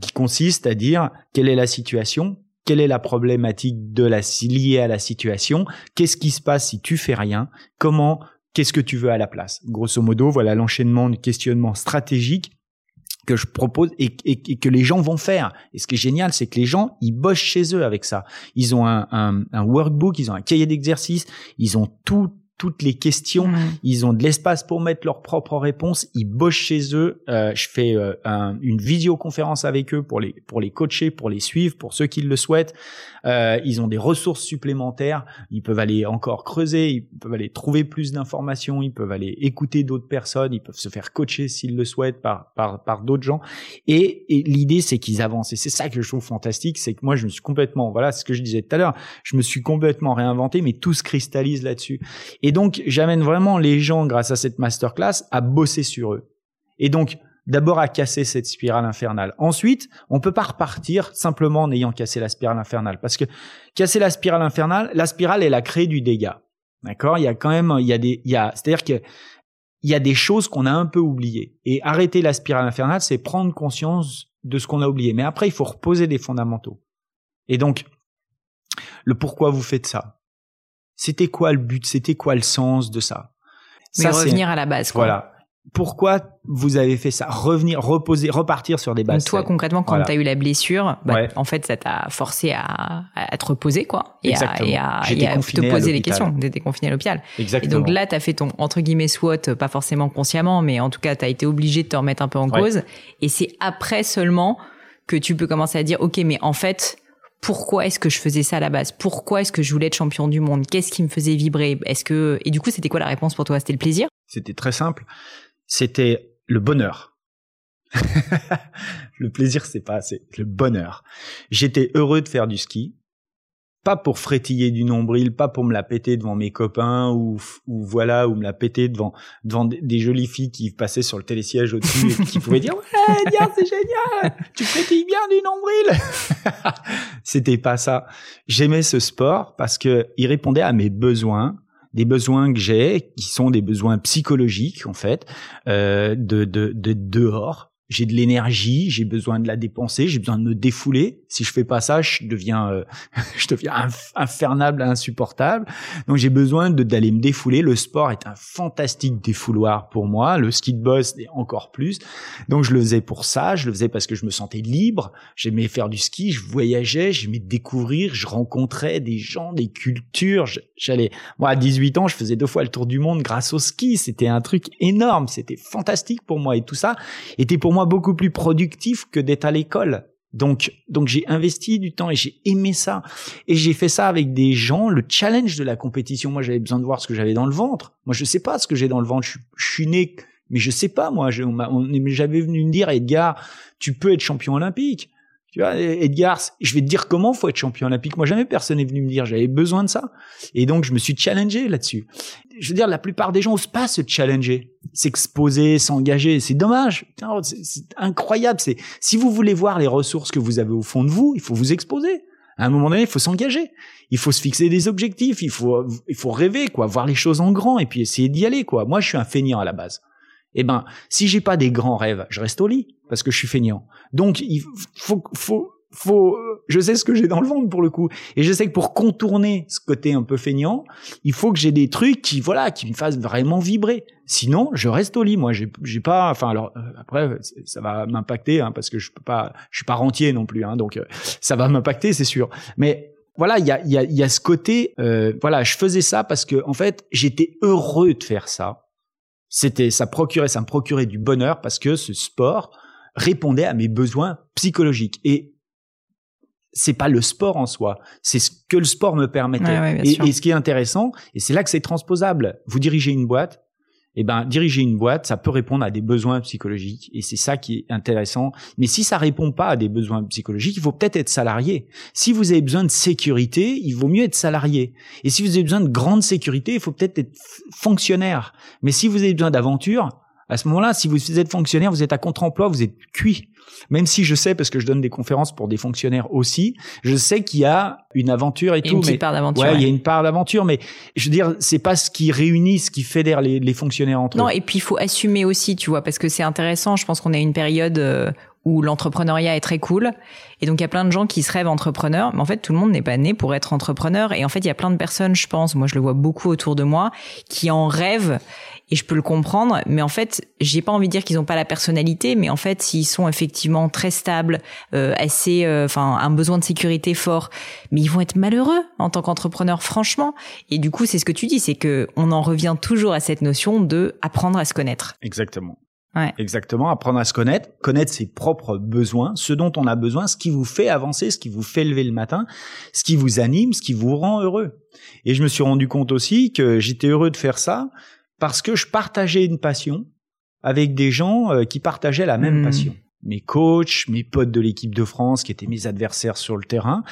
Speaker 2: qui consiste à dire quelle est la situation quelle est la problématique de la liée à la situation? Qu'est-ce qui se passe si tu fais rien? Comment Qu'est-ce que tu veux à la place? Grosso modo, voilà l'enchaînement de questionnements stratégiques que je propose et, que les gens vont faire. Et ce qui est génial, c'est que les gens, ils bossent chez eux avec ça. Ils ont un, un workbook, ils ont un cahier d'exercice, ils ont tout toutes les questions. Ils ont de l'espace pour mettre leurs propres réponses. Ils bossent chez eux. Euh, je fais euh, une visioconférence avec eux pour les pour les coacher, pour les suivre, pour ceux qui le souhaitent. Euh, ils ont des ressources supplémentaires. Ils peuvent aller encore creuser. Ils peuvent aller trouver plus d'informations. Ils peuvent aller écouter d'autres personnes. Ils peuvent se faire coacher s'ils le souhaitent par par par d'autres gens. Et, et l'idée c'est qu'ils avancent. Et c'est ça que je trouve fantastique, c'est que moi je me suis complètement voilà ce que je disais tout à l'heure. Je me suis complètement réinventé, mais tout se cristallise là-dessus. Et donc, j'amène vraiment les gens, grâce à cette masterclass, à bosser sur eux. Et donc, d'abord à casser cette spirale infernale. Ensuite, on peut pas repartir simplement en ayant cassé la spirale infernale. Parce que casser la spirale infernale, la spirale, elle a créé du dégât. D'accord? Il y a quand même, il y a des, il y a, c'est-à-dire que, il y a des choses qu'on a un peu oubliées. Et arrêter la spirale infernale, c'est prendre conscience de ce qu'on a oublié. Mais après, il faut reposer des fondamentaux. Et donc, le pourquoi vous faites ça. C'était quoi le but? C'était quoi le sens de ça?
Speaker 1: Mais revenir à la base. Quoi.
Speaker 2: Voilà. Pourquoi vous avez fait ça? Revenir, reposer, repartir sur des bases.
Speaker 1: Donc toi, concrètement, quand tu as eu la blessure, bah, en fait, ça t'a forcé à, à, te reposer, quoi, et à, et à, te poser des questions. T'étais confiné à l'hôpital.
Speaker 2: Exactement.
Speaker 1: Et donc là, tu as fait ton entre guillemets SWOT, pas forcément consciemment, mais en tout cas, tu as été obligé de te remettre un peu en cause. Et c'est après seulement que tu peux commencer à dire, OK, mais en fait, pourquoi est-ce que je faisais ça à la base? Pourquoi est-ce que je voulais être champion du monde? Qu'est-ce qui me faisait vibrer? Est-ce que et du coup, c'était quoi la réponse pour toi? C'était le plaisir?
Speaker 2: C'était très simple. C'était le bonheur. [LAUGHS] le plaisir, c'est pas assez. Le bonheur. J'étais heureux de faire du ski pas pour frétiller du nombril, pas pour me la péter devant mes copains ou, ou voilà, ou me la péter devant devant des, jolies filles qui passaient sur le télésiège au-dessus et qui pouvaient dire [LAUGHS] ouais, c'est génial, tu frétilles bien du nombril. [LAUGHS] C'était pas ça. J'aimais ce sport parce que il répondait à mes besoins des besoins que j'ai, qui sont des besoins psychologiques en fait, euh, de, de, de dehors, j'ai de l'énergie, j'ai besoin de la dépenser, j'ai besoin de me défouler. Si je fais pas ça, je deviens, euh, [LAUGHS] je deviens infernable, insupportable. Donc j'ai besoin d'aller me défouler. Le sport est un fantastique défouloir pour moi. Le ski de boss est encore plus. Donc je le faisais pour ça. Je le faisais parce que je me sentais libre. J'aimais faire du ski. Je voyageais. J'aimais découvrir. Je rencontrais des gens, des cultures. J'allais, moi à 18 ans, je faisais deux fois le tour du monde grâce au ski. C'était un truc énorme. C'était fantastique pour moi et tout ça était pour moi beaucoup plus productif que d'être à l'école. Donc, donc j'ai investi du temps et j'ai aimé ça. Et j'ai fait ça avec des gens. Le challenge de la compétition, moi, j'avais besoin de voir ce que j'avais dans le ventre. Moi, je sais pas ce que j'ai dans le ventre. Je, suis né, mais je sais pas. Moi, j'avais venu me dire, Edgar, tu peux être champion olympique. Tu vois, Edgar, je vais te dire comment faut être champion olympique. Moi, jamais personne n'est venu me dire. J'avais besoin de ça. Et donc, je me suis challengé là-dessus. Je veux dire, la plupart des gens osent pas se challenger, s'exposer, s'engager. C'est dommage. C'est incroyable. C'est si vous voulez voir les ressources que vous avez au fond de vous, il faut vous exposer. À un moment donné, il faut s'engager. Il faut se fixer des objectifs. Il faut, il faut rêver, quoi, voir les choses en grand et puis essayer d'y aller, quoi. Moi, je suis un feignant à la base. Eh ben, si j'ai pas des grands rêves, je reste au lit parce que je suis feignant. Donc, il faut, faut, faut, je sais ce que j'ai dans le ventre pour le coup, et je sais que pour contourner ce côté un peu feignant, il faut que j'ai des trucs qui, voilà, qui me fassent vraiment vibrer. Sinon, je reste au lit. Moi, j'ai, j'ai pas, enfin, alors euh, après, ça va m'impacter hein, parce que je peux pas, je suis pas rentier non plus, hein, donc euh, ça va m'impacter, c'est sûr. Mais voilà, il y a, y, a, y a ce côté, euh, voilà, je faisais ça parce que en fait, j'étais heureux de faire ça. C'était, ça procurait, ça me procurait du bonheur parce que ce sport répondait à mes besoins psychologiques. Et c'est pas le sport en soi, c'est ce que le sport me permettait. et, ce qui est intéressant, et c'est là que c'est transposable. Vous dirigez une boîte, eh ben diriger une boîte, ça peut répondre à des besoins psychologiques et c'est ça qui est intéressant. Mais si ça répond pas à des besoins psychologiques, il faut peut-être être salarié. Si vous avez besoin de sécurité, il vaut mieux être salarié. Et si vous avez besoin de grande sécurité, il faut peut-être être fonctionnaire. Mais si vous avez besoin d'aventure, à ce moment-là, si vous êtes fonctionnaire, vous êtes à contre-emploi, vous êtes cuit. Même si je sais, parce que je donne des conférences pour des fonctionnaires aussi, je sais qu'il y a une aventure et, tout.
Speaker 1: Une mais, part d'aventure.
Speaker 2: Ouais, il y a une part d'aventure, mais je veux dire, c'est pas ce qui réunit, ce qui fédère les, les fonctionnaires entre
Speaker 1: eux.
Speaker 2: Non,
Speaker 1: et puis il faut assumer aussi, tu vois, parce que c'est intéressant. Je pense qu'on a une période euh, où l'entrepreneuriat est très cool. Et donc, il y a plein de gens qui se rêvent entrepreneurs. Mais en fait, tout le monde n'est pas né pour être entrepreneur. Et en fait, il y a plein de personnes, je pense, moi, je le vois beaucoup autour de moi, qui en rêvent et je peux le comprendre. Mais en fait, j'ai pas envie de dire qu'ils ont pas la personnalité, mais en fait, s'ils sont effectivement très stables, euh, assez, euh, enfin, un besoin de sécurité fort, mais ils vont être malheureux en tant qu'entrepreneur, franchement. Et du coup, c'est ce que tu dis, c'est que on en revient toujours à cette notion de apprendre à se connaître.
Speaker 2: Exactement. Ouais. Exactement, apprendre à se connaître, connaître ses propres besoins, ce dont on a besoin, ce qui vous fait avancer, ce qui vous fait lever le matin, ce qui vous anime, ce qui vous rend heureux. Et je me suis rendu compte aussi que j'étais heureux de faire ça parce que je partageais une passion avec des gens euh, qui partageaient la même hmm. passion. Mes coachs, mes potes de l'équipe de France qui étaient mes adversaires sur le terrain.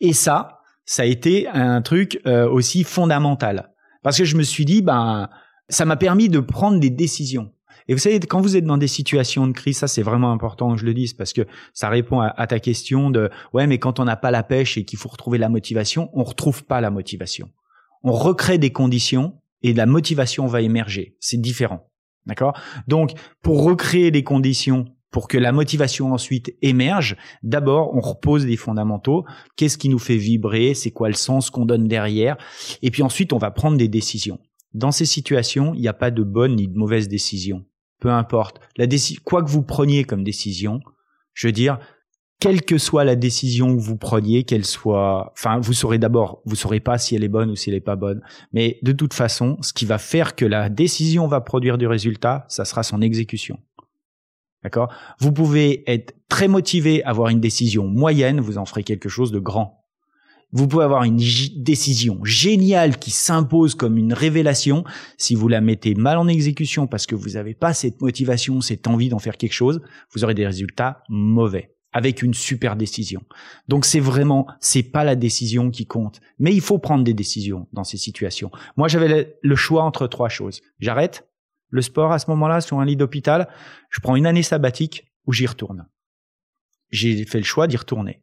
Speaker 2: Et ça, ça a été un truc euh, aussi fondamental. Parce que je me suis dit, ben, ça m'a permis de prendre des décisions. Et vous savez, quand vous êtes dans des situations de crise, ça c'est vraiment important que je le dise parce que ça répond à, ta question de ouais, mais quand on n'a pas la pêche et qu'il faut retrouver la motivation, on retrouve pas la motivation. On recrée des conditions et la motivation va émerger. C'est différent. D'accord? Donc, pour recréer les conditions pour que la motivation ensuite émerge, d'abord, on repose des fondamentaux. Qu'est-ce qui nous fait vibrer? C'est quoi le sens qu'on donne derrière? Et puis ensuite, on va prendre des décisions. Dans ces situations, il n'y a pas de bonne ni de mauvaise décision. Peu importe. La quoi que vous preniez comme décision, je veux dire, quelle que soit la décision que vous preniez, qu'elle soit, enfin, vous saurez d'abord, vous saurez pas si elle est bonne ou si elle est pas bonne. Mais de toute façon, ce qui va faire que la décision va produire du résultat, ça sera son exécution. D'accord? Vous pouvez être très motivé, avoir une décision moyenne, vous en ferez quelque chose de grand. Vous pouvez avoir une décision géniale qui s'impose comme une révélation. Si vous la mettez mal en exécution parce que vous n'avez pas cette motivation, cette envie d'en faire quelque chose, vous aurez des résultats mauvais avec une super décision. Donc c'est vraiment, c'est pas la décision qui compte, mais il faut prendre des décisions dans ces situations. Moi, j'avais le choix entre trois choses. J'arrête le sport à ce moment-là sur un lit d'hôpital, je prends une année sabbatique ou j'y retourne. J'ai fait le choix d'y retourner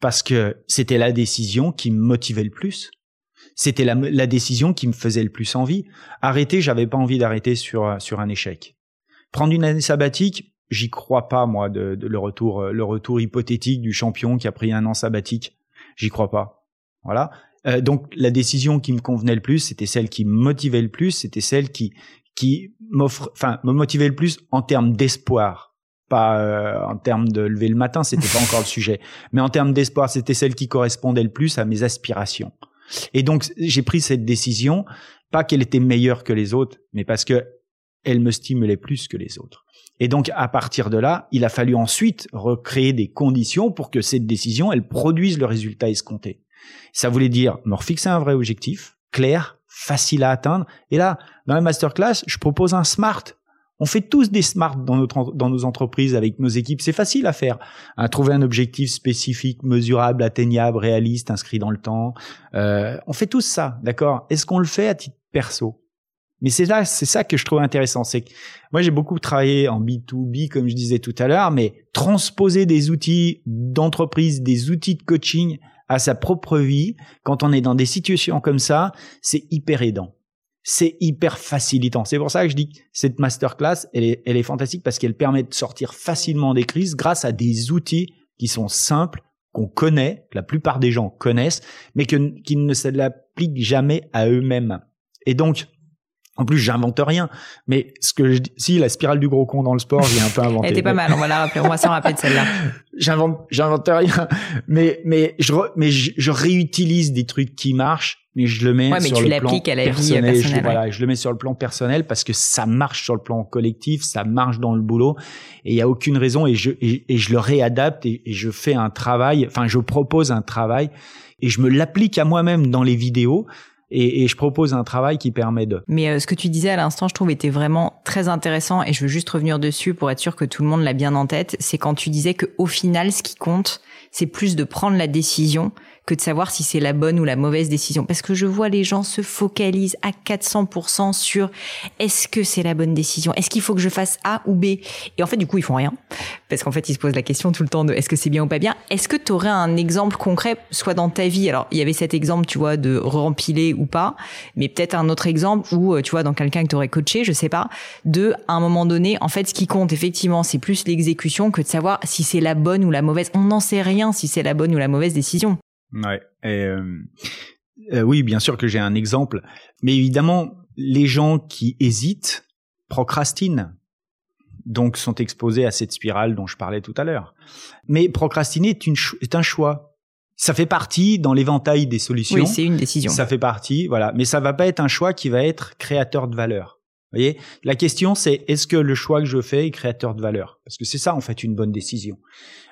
Speaker 2: parce que c'était la décision qui me motivait le plus. C'était la, décision qui me faisait le plus envie. Arrêter, j'avais pas envie d'arrêter sur sur un échec. Prendre une année sabbatique, j'y crois pas moi de, le retour le retour hypothétique du champion qui a pris un an sabbatique. J'y crois pas. Voilà. Euh, donc la décision qui me convenait le plus, c'était celle qui me motivait le plus, c'était celle qui qui m'offre, enfin me motivait le plus en termes d'espoir pas euh, en termes de lever le matin, c'était pas encore le sujet, [LAUGHS] mais en termes d'espoir, c'était celle qui correspondait le plus à mes aspirations. Et donc j'ai pris cette décision, pas qu'elle était meilleure que les autres, mais parce que elle me stimulait plus que les autres. Et donc à partir de là, il a fallu ensuite recréer des conditions pour que cette décision, elle produise le résultat escompté. Ça voulait dire me fixer un vrai objectif, clair, facile à atteindre. Et là, dans la masterclass, je propose un SMART on fait tous des smart dans, notre, dans nos entreprises avec nos équipes. C'est facile à faire. À trouver un objectif spécifique, mesurable, atteignable, réaliste, inscrit dans le temps. Euh, on fait tous ça, d'accord? Est-ce qu'on le fait à titre perso? Mais c'est là, c'est ça que je trouve intéressant. C'est que moi j'ai beaucoup travaillé en B2B, comme je disais tout à l'heure, mais transposer des outils d'entreprise, des outils de coaching à sa propre vie, quand on est dans des situations comme ça, c'est hyper aidant c'est hyper facilitant. C'est pour ça que je dis que cette masterclass, elle est, elle est fantastique parce qu'elle permet de sortir facilement des crises grâce à des outils qui sont simples, qu'on connaît, que la plupart des gens connaissent, mais que, qui ne se l'appliquent jamais à eux-mêmes. Et donc, en plus, j'invente rien. Mais ce que je dis, si la spirale du gros con dans le sport, j'ai un peu [LAUGHS] inventé.
Speaker 1: Elle était pas mal. On va la rappeler. On va s'en rappeler de celle-là. [LAUGHS]
Speaker 2: j'invente, j'invente rien. Mais, mais je, mais je, réutilise des trucs qui marchent, mais je le mets sur le plan à la personnel. Vie personnelle, je, Voilà, je le mets sur le plan personnel parce que ça marche sur le plan collectif, ça marche dans le boulot, et il y a aucune raison. Et je, et, je le réadapte et, et je fais un travail. Enfin, je propose un travail et je me l'applique à moi-même dans les vidéos et, et, je propose un travail qui permet de.
Speaker 1: Mais euh, ce que tu disais à l'instant, je trouve était vraiment très intéressant et je veux juste revenir dessus pour être sûr que tout le monde l'a bien en tête. C'est quand tu disais que au final, ce qui compte, c'est plus de prendre la décision que de savoir si c'est la bonne ou la mauvaise décision. Parce que je vois les gens se focalisent à 400% sur est-ce que c'est la bonne décision? Est-ce qu'il faut que je fasse A ou B? Et en fait, du coup, ils font rien. Parce qu'en fait, ils se posent la question tout le temps de est-ce que c'est bien ou pas bien? Est-ce que tu aurais un exemple concret, soit dans ta vie? Alors, il y avait cet exemple, tu vois, de rempiler ou pas, mais peut-être un autre exemple où, euh, tu vois, dans quelqu'un que tu aurais coaché, je sais pas, de, à un moment donné, en fait, ce qui compte, effectivement, c'est plus l'exécution que de savoir si c'est la bonne ou la mauvaise. On n'en sait rien si c'est la bonne ou la mauvaise décision.
Speaker 2: Ouais. Euh, euh, oui, bien sûr que j'ai un exemple, mais évidemment, les gens qui hésitent procrastinent, donc sont exposés à cette spirale dont je parlais tout à l'heure. Mais procrastiner est, une est un choix. Ça fait partie dans l'éventail des solutions.
Speaker 1: Oui, c'est une décision.
Speaker 2: Ça fait partie, voilà. Mais ça va pas être un choix qui va être créateur de valeur. Vous voyez, la question c'est est-ce que le choix que je fais est créateur de valeur? Parce que c'est ça en fait une bonne décision.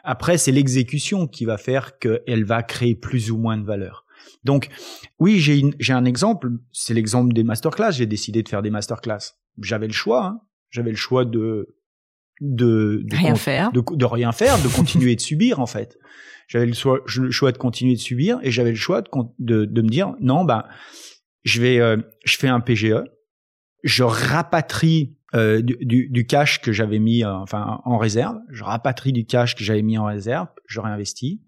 Speaker 2: Après, c'est l'exécution qui va faire qu'elle va créer plus ou moins de valeur. Donc, oui, j'ai un exemple. C'est l'exemple des masterclass. J'ai décidé de faire des masterclass. J'avais le choix. Hein. J'avais le choix de de,
Speaker 1: rien faire,
Speaker 2: de, rien faire, de continuer de subir en fait. J'avais le choix, le choix de continuer de subir et j'avais le choix de, de, me dire non, ben je vais, euh, je fais un PGE, je rapatrie euh, du, du, cash que j'avais mis euh, enfin en réserve, je rapatrie du cash que j'avais mis en réserve, je réinvestis,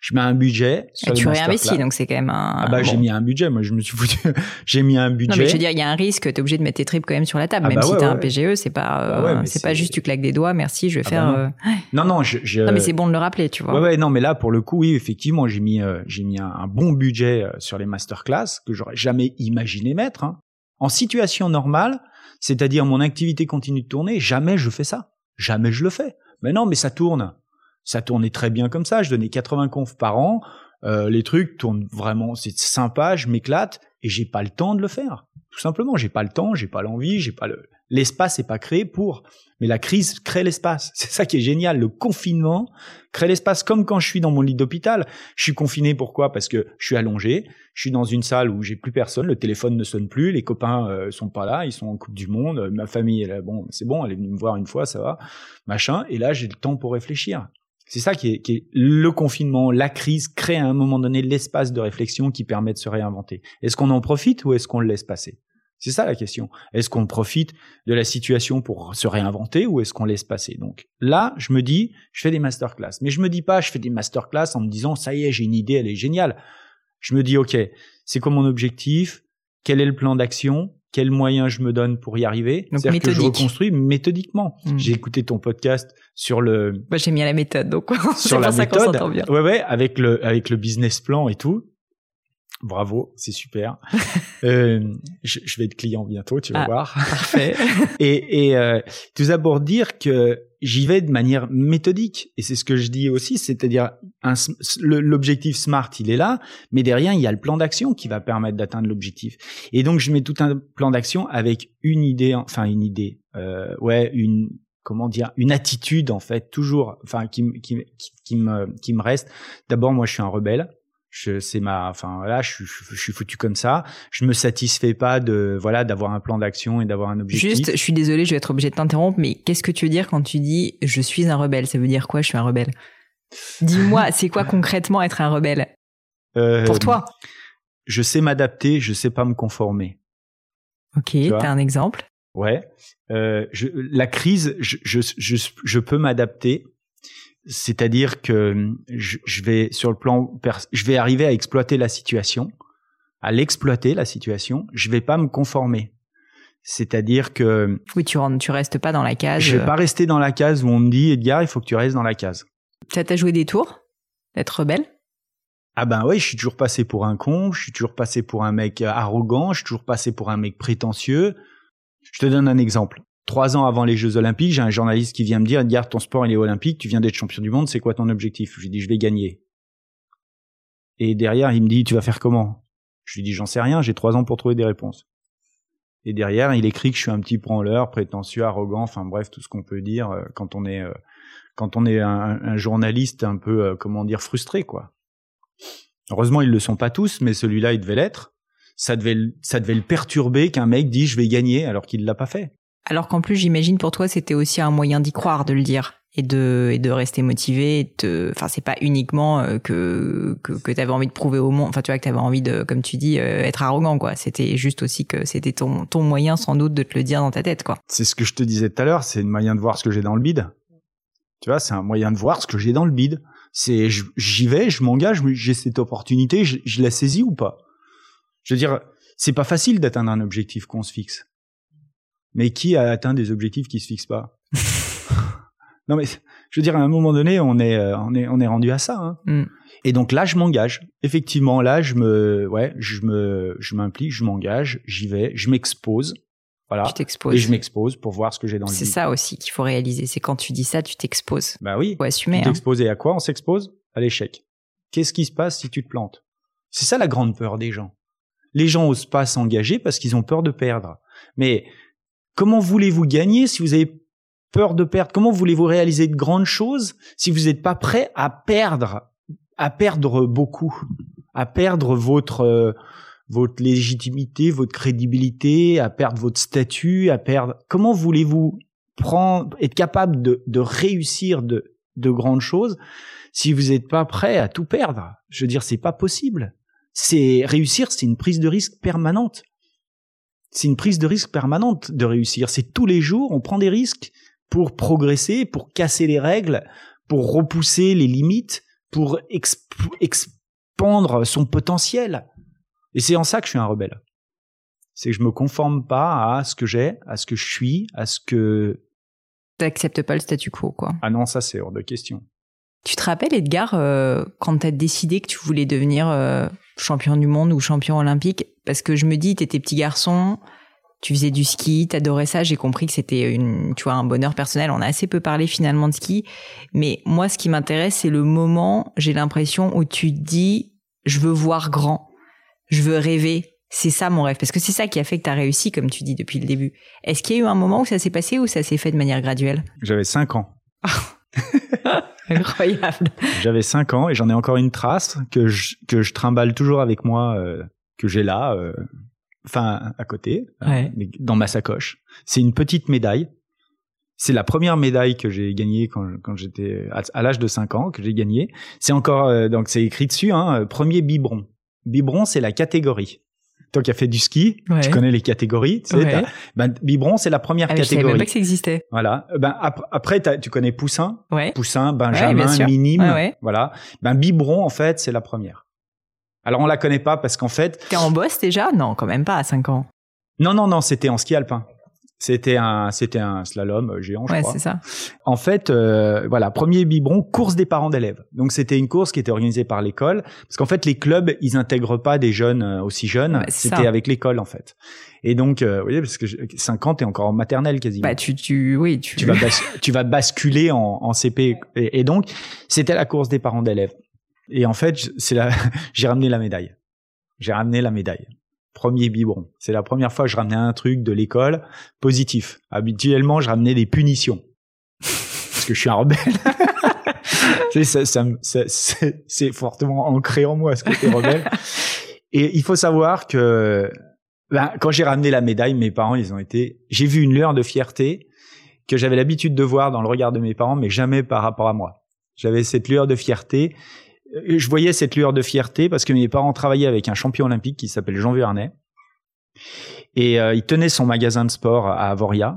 Speaker 2: je mets un budget.
Speaker 1: Sur Et tu réinvestis, donc c'est quand même un.
Speaker 2: Ah bah j'ai mis un budget, moi je me suis foutu, [LAUGHS] j'ai mis un budget. Non
Speaker 1: mais je veux dire, il y a un risque, t'es obligé de mettre tes tripes quand même sur la table, ah même bah si t'as un PGE, c'est pas, bah euh, c'est pas juste tu claques des doigts, merci, je vais ah faire.
Speaker 2: Bah non. non, je, je...
Speaker 1: non mais c'est bon de le rappeler, tu vois.
Speaker 2: Ouais ouais, non mais là pour le coup, oui effectivement, j'ai mis j'ai mis un, bon budget sur les masterclass que j'aurais jamais imaginé mettre. Hein. En situation normale, c'est-à-dire mon activité continue de tourner, jamais je fais ça. Jamais je le fais. Mais non, mais ça tourne. Ça tournait très bien comme ça. Je donnais 80 confs par an. Euh, les trucs tournent vraiment, c'est sympa, je m'éclate et j'ai pas le temps de le faire. Tout simplement, j'ai pas le temps, j'ai pas l'envie, j'ai pas le l'espace n'est pas créé pour. Mais la crise crée l'espace. [LAUGHS] C'est ça qui est génial. Le confinement crée l'espace comme quand je suis dans mon lit d'hôpital. Je suis confiné pourquoi? Parce que je suis allongé, je suis dans une salle où j'ai plus personne, le téléphone ne sonne plus, les copains euh, sont pas là, ils sont en Coupe du Monde, ma famille là, bon, c'est bon, elle est venue me voir une fois, ça va, machin. Et là, j'ai le temps pour réfléchir. C'est ça qui est, le confinement, la crise crée à un moment donné l'espace de réflexion qui permet de se réinventer. Est-ce qu'on en profite ou est-ce qu'on le laisse passer? C'est ça la question. Est-ce qu'on profite de la situation pour se réinventer ou est-ce qu'on laisse passer? Donc là, je me dis, je fais des masterclass, mais je me dis pas, je fais des masterclass en me disant ça y est, j'ai une idée, elle est géniale. Je me dis ok, c'est quoi mon objectif? Quel est le plan d'action? Quels moyens je me donne pour y arriver.
Speaker 1: C'est-à-dire
Speaker 2: que je reconstruis méthodiquement. Hmm. J'ai écouté ton podcast sur le.
Speaker 1: Bah, j'ai mis à la méthode, donc [LAUGHS]
Speaker 2: sur la méthode. Bien. Ouais, ouais, avec le avec le business plan et tout. Bravo, c'est super. [LAUGHS] euh, je, je, vais être client bientôt, tu vas
Speaker 1: ah,
Speaker 2: voir.
Speaker 1: Parfait. [LAUGHS]
Speaker 2: et et euh, tout d'abord dire que j'y vais de manière méthodique. Et c'est ce que je dis aussi, c'est-à-dire l'objectif SMART, il est là, mais derrière, il y a le plan d'action qui va permettre d'atteindre l'objectif. Et donc, je mets tout un plan d'action avec une idée, enfin une idée, euh, ouais, une comment dire, une attitude en fait, toujours, enfin qui, qui, qui me qui me reste. D'abord, moi, je suis un rebelle je c'est ma enfin là je, je, suis foutu comme ça. Je me satisfais pas de voilà d'avoir un plan d'action et d'avoir un objectif.
Speaker 1: Juste je suis désolé je vais être obligé de t'interrompre mais qu'est-ce que tu veux dire quand tu dis je suis un rebelle? Ça veut dire quoi je suis un rebelle? Dis-moi [LAUGHS] c'est quoi concrètement être un rebelle? Euh, pour toi.
Speaker 2: Je sais m'adapter je sais pas me conformer.
Speaker 1: Ok t'as un exemple?
Speaker 2: Ouais. Euh, je, la crise je, je, je, je peux m'adapter c'est-à-dire que je, vais sur le plan, je vais arriver à exploiter la situation, à l'exploiter la situation. Je vais pas me conformer. C'est-à-dire que
Speaker 1: oui, tu rentres, tu restes pas dans la case.
Speaker 2: Je vais euh. pas rester dans la case où on me dit Edgar, il faut que tu restes dans la case.
Speaker 1: Ça t'a joué des tours d'être rebelle?
Speaker 2: Ah ben oui, je suis toujours passé pour un con, je suis toujours passé pour un mec arrogant, je suis toujours passé pour un mec prétentieux. Je te donne un exemple. Trois ans avant les Jeux Olympiques, j'ai un journaliste qui vient me dire, Edgar, ton sport il est olympique, tu viens d'être champion du monde, c'est quoi ton objectif? Je lui dis, je vais gagner. Et derrière, il me dit, tu vas faire comment? Je lui dis, j'en sais rien, j'ai trois ans pour trouver des réponses. Et derrière, il écrit que je suis un petit branleur, prétentieux, arrogant, enfin bref, tout ce qu'on peut dire euh, quand on est euh, quand on est un, journaliste un peu, euh, comment dire, frustré, quoi. Heureusement, ils le sont pas tous, mais celui-là, il devait l'être. Ça devait, ça devait le perturber qu'un mec dise je vais gagner alors qu'il l'a pas fait.
Speaker 1: Alors qu'en plus, j'imagine pour toi, c'était aussi un moyen d'y croire, de le dire et de et de rester motivé. Enfin, c'est pas uniquement euh, que que, que tu avais envie de prouver au monde. Enfin, tu vois que tu avais envie de, comme tu dis, euh, être arrogant, quoi. C'était juste aussi que c'était ton ton moyen, sans doute, de te le dire dans ta tête, quoi.
Speaker 2: C'est ce que je te disais tout à l'heure. C'est un moyen de voir ce que j'ai dans le bide. Tu vois, c'est un moyen de voir ce que j'ai dans le bide. C'est j'y vais, je m'engage, j'ai cette opportunité, je, je la saisis ou pas? Je veux dire, c'est pas facile d'atteindre un objectif qu'on se fixe mais qui a atteint des objectifs qui se fixent pas? [LAUGHS] Non, mais je veux dire, à un moment donné, on est, euh, on est, on est rendu à ça. Hein. Mm. Et donc là, je m'engage. Effectivement, là, je me, ouais, je me, je m'implique, je m'engage, j'y vais, je m'expose. Voilà.
Speaker 1: Tu t'exposes.
Speaker 2: Et je m'expose pour voir ce que j'ai dans le
Speaker 1: C'est ça aussi qu'il faut réaliser. C'est quand tu dis ça, tu t'exposes.
Speaker 2: Bah oui.
Speaker 1: Faut assumer.
Speaker 2: Tu t'exposer à quoi On s'expose? À l'échec. Qu'est-ce qui se passe si tu te plantes? C'est ça la grande peur des gens. Les gens osent pas s'engager parce qu'ils ont peur de perdre. Mais Comment voulez-vous gagner si vous avez peur de perdre? Comment voulez-vous réaliser de grandes choses si vous n'êtes pas prêt à perdre, à perdre beaucoup, à perdre votre euh, votre légitimité, votre crédibilité, à perdre votre statut, à perdre? Comment voulez-vous être capable de, de réussir de, de grandes choses si vous n'êtes pas prêt à tout perdre? Je veux dire, c'est pas possible. C'est réussir, c'est une prise de risque permanente c'est une prise de risque permanente de réussir. C'est tous les jours, on prend des risques pour progresser, pour casser les règles, pour repousser les limites, pour expandre son potentiel. Et c'est en ça que je suis un rebelle. C'est que je me conforme pas à ce que j'ai, à ce que je suis, à ce que...
Speaker 1: T'acceptes pas le statu quo, quoi.
Speaker 2: Ah non, ça c'est hors de question.
Speaker 1: Tu te rappelles, Edgar, euh, quand tu as décidé que tu voulais devenir euh, champion du monde ou champion olympique? Parce que je me dis, t'étais petit garçon, tu faisais du ski, t'adorais ça. J'ai compris que c'était une, tu vois, un bonheur personnel. On a assez peu parlé finalement de ski, mais moi, ce qui m'intéresse, c'est le moment. J'ai l'impression où tu te dis, je veux voir grand, je veux rêver. C'est ça mon rêve, parce que c'est ça qui a fait que tu as réussi, comme tu dis depuis le début. Est-ce qu'il y a eu un moment où ça s'est passé ou ça s'est fait de manière graduelle?
Speaker 2: J'avais 5 ans. [LAUGHS] [LAUGHS]
Speaker 1: Incroyable.
Speaker 2: J'avais 5 ans et j'en ai encore une trace que je, que je trimballe toujours avec moi, euh, que j'ai là, euh, enfin à côté,
Speaker 1: Ouais.
Speaker 2: euh, dans ma sacoche. C'est une petite médaille. C'est la première médaille que j'ai gagnée quand, quand j'étais à, à l'âge de 5 ans que j'ai gagnée. C'est encore euh, donc c'est écrit dessus hein, premier biberon. Biberon c'est la catégorie. Toi qui as fait du ski,
Speaker 1: Ouais.
Speaker 2: tu connais les catégories, tu sais,
Speaker 1: Ouais.
Speaker 2: ben, biberon c'est la première
Speaker 1: Ah, mais je savais même
Speaker 2: catégorie.
Speaker 1: pas que ça existait.
Speaker 2: Voilà. Ben ap- après tu connais poussin,
Speaker 1: Ouais.
Speaker 2: poussin, benjamin, minime, voilà. Ben biberon en fait c'est la première. Alors on la connaît pas parce qu'en fait
Speaker 1: T'es en boss déjà? Non, quand même pas à 5 ans.
Speaker 2: non non non c'était en ski alpin. C'était un c'était un slalom euh, géant je
Speaker 1: Ouais,
Speaker 2: crois.
Speaker 1: c'est ça.
Speaker 2: En fait, euh, voilà, premier biberon, course des parents d'élèves. Donc c'était une course qui était organisée par l'école, parce qu'en fait les clubs, ils intègrent pas des jeunes euh, aussi jeunes. C'était avec l'école en fait. Et donc, euh, vous voyez, parce que 50 t'es encore en maternelle quasiment.
Speaker 1: Bah, tu, tu, oui, tu,
Speaker 2: tu vas bas- tu vas basculer en, en CP. Et, et donc c'était la course des parents d'élèves. Et en fait, c'est [LAUGHS] j'ai ramené la médaille. J'ai ramené la médaille. Premier biberon. C'est la première fois que je ramenais un truc de l'école positif. Habituellement, je ramenais des punitions. Parce que je suis un rebelle. [LAUGHS] C'est fortement ancré en moi, ce côté rebelle. Et il faut savoir que ben, quand j'ai ramené la médaille, mes parents, ils ont été. J'ai vu une lueur de fierté que j'avais l'habitude de voir dans le regard de mes parents, mais jamais par rapport à moi. J'avais cette lueur de fierté. Je voyais cette lueur de fierté parce que mes parents travaillaient avec un champion olympique qui s'appelle Jean Vuarnet. Et euh, il tenait son magasin de sport à Avoria.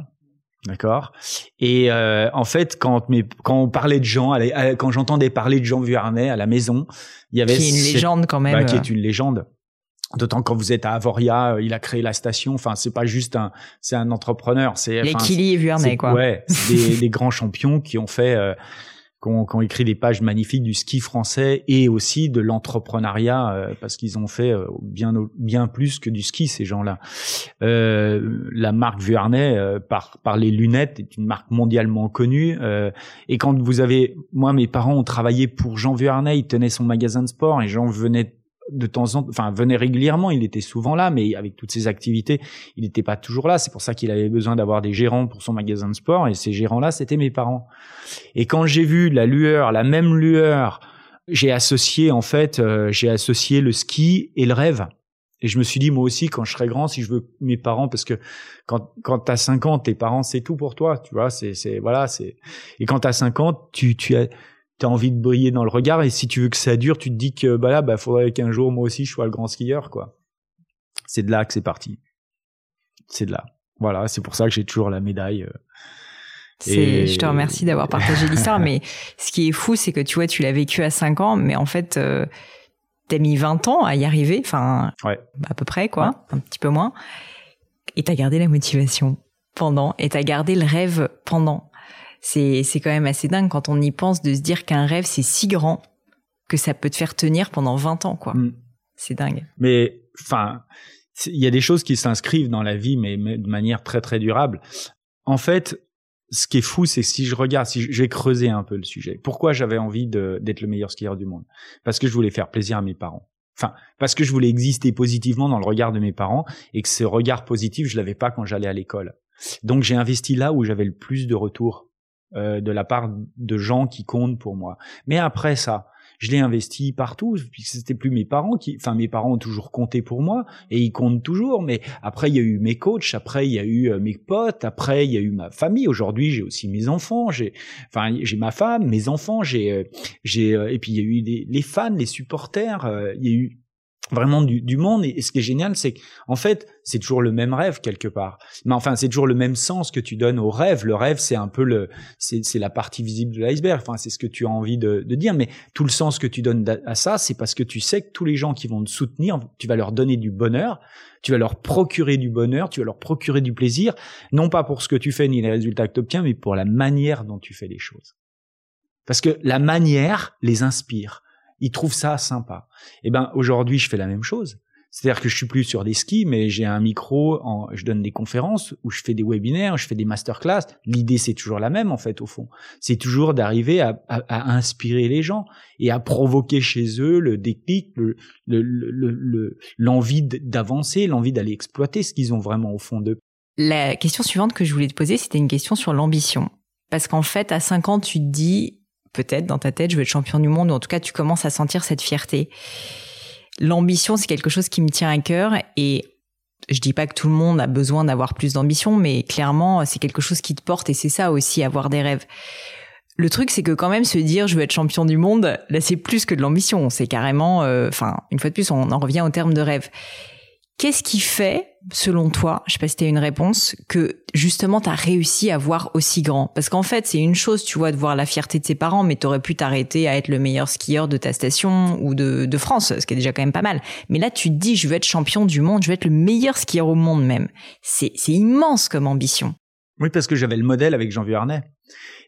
Speaker 2: D'accord? Et euh, en fait, quand mes, quand on parlait de Jean, à la- à- quand j'entendais parler de Jean Vuarnet à la maison, il y avait
Speaker 1: qui est une
Speaker 2: cette-
Speaker 1: légende quand même.
Speaker 2: bah, qui est une légende. D'autant quand vous êtes à Avoria, euh, il a créé la station. Enfin, c'est pas juste un, c'est un entrepreneur. C'est
Speaker 1: et Vuarnet, quoi.
Speaker 2: Ouais, c'est des, [LAUGHS] des grands champions qui ont fait, euh, qui ont écrit des pages magnifiques du ski français et aussi de l'entrepreneuriat euh, parce qu'ils ont fait euh, bien bien plus que du ski ces gens-là. Euh, la marque Vuarnet euh, par par les lunettes est une marque mondialement connue euh, et quand vous avez, moi mes parents ont travaillé pour Jean Vuarnet, il tenait son magasin de sport et Jean venait de temps en temps, enfin venait régulièrement, il était souvent là, mais avec toutes ses activités, il n'était pas toujours là. C'est pour ça qu'il avait besoin d'avoir des gérants pour son magasin de sport, et ces gérants-là, c'était mes parents. Et quand j'ai vu la lueur, la même lueur, j'ai associé en fait, euh, j'ai associé le ski et le rêve. Et je me suis dit moi aussi quand je serai grand, si je veux mes parents, parce que quand quand t'as 5 ans, tes parents c'est tout pour toi, tu vois, c'est c'est voilà, c'est et quand t'as 5 ans, tu tu as t'as envie de briller dans le regard et si tu veux que ça dure, tu te dis que bah là, bah faudrait qu'un jour moi aussi je sois le grand skieur quoi. C'est de là que c'est parti. C'est de là. Voilà, c'est pour ça que j'ai toujours la médaille. euh. Et-
Speaker 1: je te remercie d'avoir partagé [LAUGHS] l'histoire, mais ce qui est fou, c'est que tu vois, tu l'as vécu à 5 ans, mais en fait, euh, t'as mis 20 ans à y arriver, enfin,
Speaker 2: Ouais.
Speaker 1: à peu près, quoi, un petit peu moins. Et t'as gardé la motivation pendant, et t'as gardé le rêve pendant. C'est, c'est quand même assez dingue quand on y pense de se dire qu'un rêve, c'est si grand que ça peut te faire tenir pendant 20 ans, quoi.
Speaker 2: Mm.
Speaker 1: C'est dingue.
Speaker 2: Mais enfin, il y a des choses qui s'inscrivent dans la vie, mais, mais de manière très très durable. En fait, ce qui est fou, c'est que si je regarde, si vais creuser un peu le sujet. Pourquoi j'avais envie d'être le meilleur skieur du monde? Parce que je voulais faire plaisir à mes parents. Enfin, parce que je voulais exister positivement dans le regard de mes parents et que ce regard positif, je l'avais pas quand j'allais à l'école. Donc j'ai investi là où j'avais le plus de retours euh, de la part de gens qui comptent pour moi. Mais après ça, je l'ai investi partout, puisque c'était plus mes parents qui, enfin mes parents ont toujours compté pour moi et ils comptent toujours. Mais après il y a eu mes coachs, après il y a eu euh, mes potes, après il y a eu ma famille. Aujourd'hui j'ai aussi mes enfants, j'ai, enfin j'ai ma femme, mes enfants, j'ai, euh, j'ai, euh, et puis il y a eu les, les fans, les supporters, il y a eu vraiment du, du monde. Et, ce qui est génial c'est qu'en fait c'est toujours le même rêve quelque part. Mais enfin c'est toujours le même sens que tu donnes au rêve. Le rêve c'est un peu le c'est la partie visible de l'iceberg. Enfin c'est ce que tu as envie de, de dire. Mais tout le sens que tu donnes à ça c'est parce que tu sais que tous les gens qui vont te soutenir tu vas leur donner du bonheur. Tu vas leur procurer du bonheur. Tu vas leur procurer du plaisir. Non pas pour ce que tu fais ni les résultats que tu obtiens mais pour la manière dont tu fais les choses. Parce que la manière les inspire ils trouvent ça sympa. Eh ben aujourd'hui, je fais la même chose. C'est-à-dire que je suis plus sur des skis, mais j'ai un micro, je donne des conférences, où je fais des webinaires, je fais des masterclass. L'idée, c'est toujours la même, en fait, au fond. C'est toujours d'arriver à, inspirer les gens et à provoquer chez eux le déclic, l'envie le, le, d'avancer, l'envie d'aller exploiter ce qu'ils ont vraiment au fond d'eux.
Speaker 1: La question suivante que je voulais te poser, c'était une question sur l'ambition. Parce qu'en fait, à 5 ans, tu te dis, peut-être dans ta tête, je veux être champion du monde, ou en tout cas, tu commences à sentir cette fierté l'ambition, c'est quelque chose qui me tient à cœur et je dis pas que tout le monde a besoin d'avoir plus d'ambition, mais clairement, c'est quelque chose qui te porte et c'est ça aussi, avoir des rêves. Le truc, c'est que quand même se dire je veux être champion du monde, là, c'est plus que de l'ambition. C'est carrément, euh, enfin, une fois de plus, on en revient au terme de rêve. Qu'est-ce qui fait, selon toi, je sais pas si tu as une réponse, que justement tu as réussi à voir aussi grand? Parce qu'en fait, c'est une chose, tu vois, de voir la fierté de ses parents, mais tu aurais pu t'arrêter à être le meilleur skieur de ta station ou de, de, France, ce qui est déjà quand même pas mal. Mais là, tu te dis, je veux être champion du monde, je veux être le meilleur skieur au monde même. C'est immense comme ambition.
Speaker 2: Oui, parce que j'avais le modèle avec Jean Vuarnet.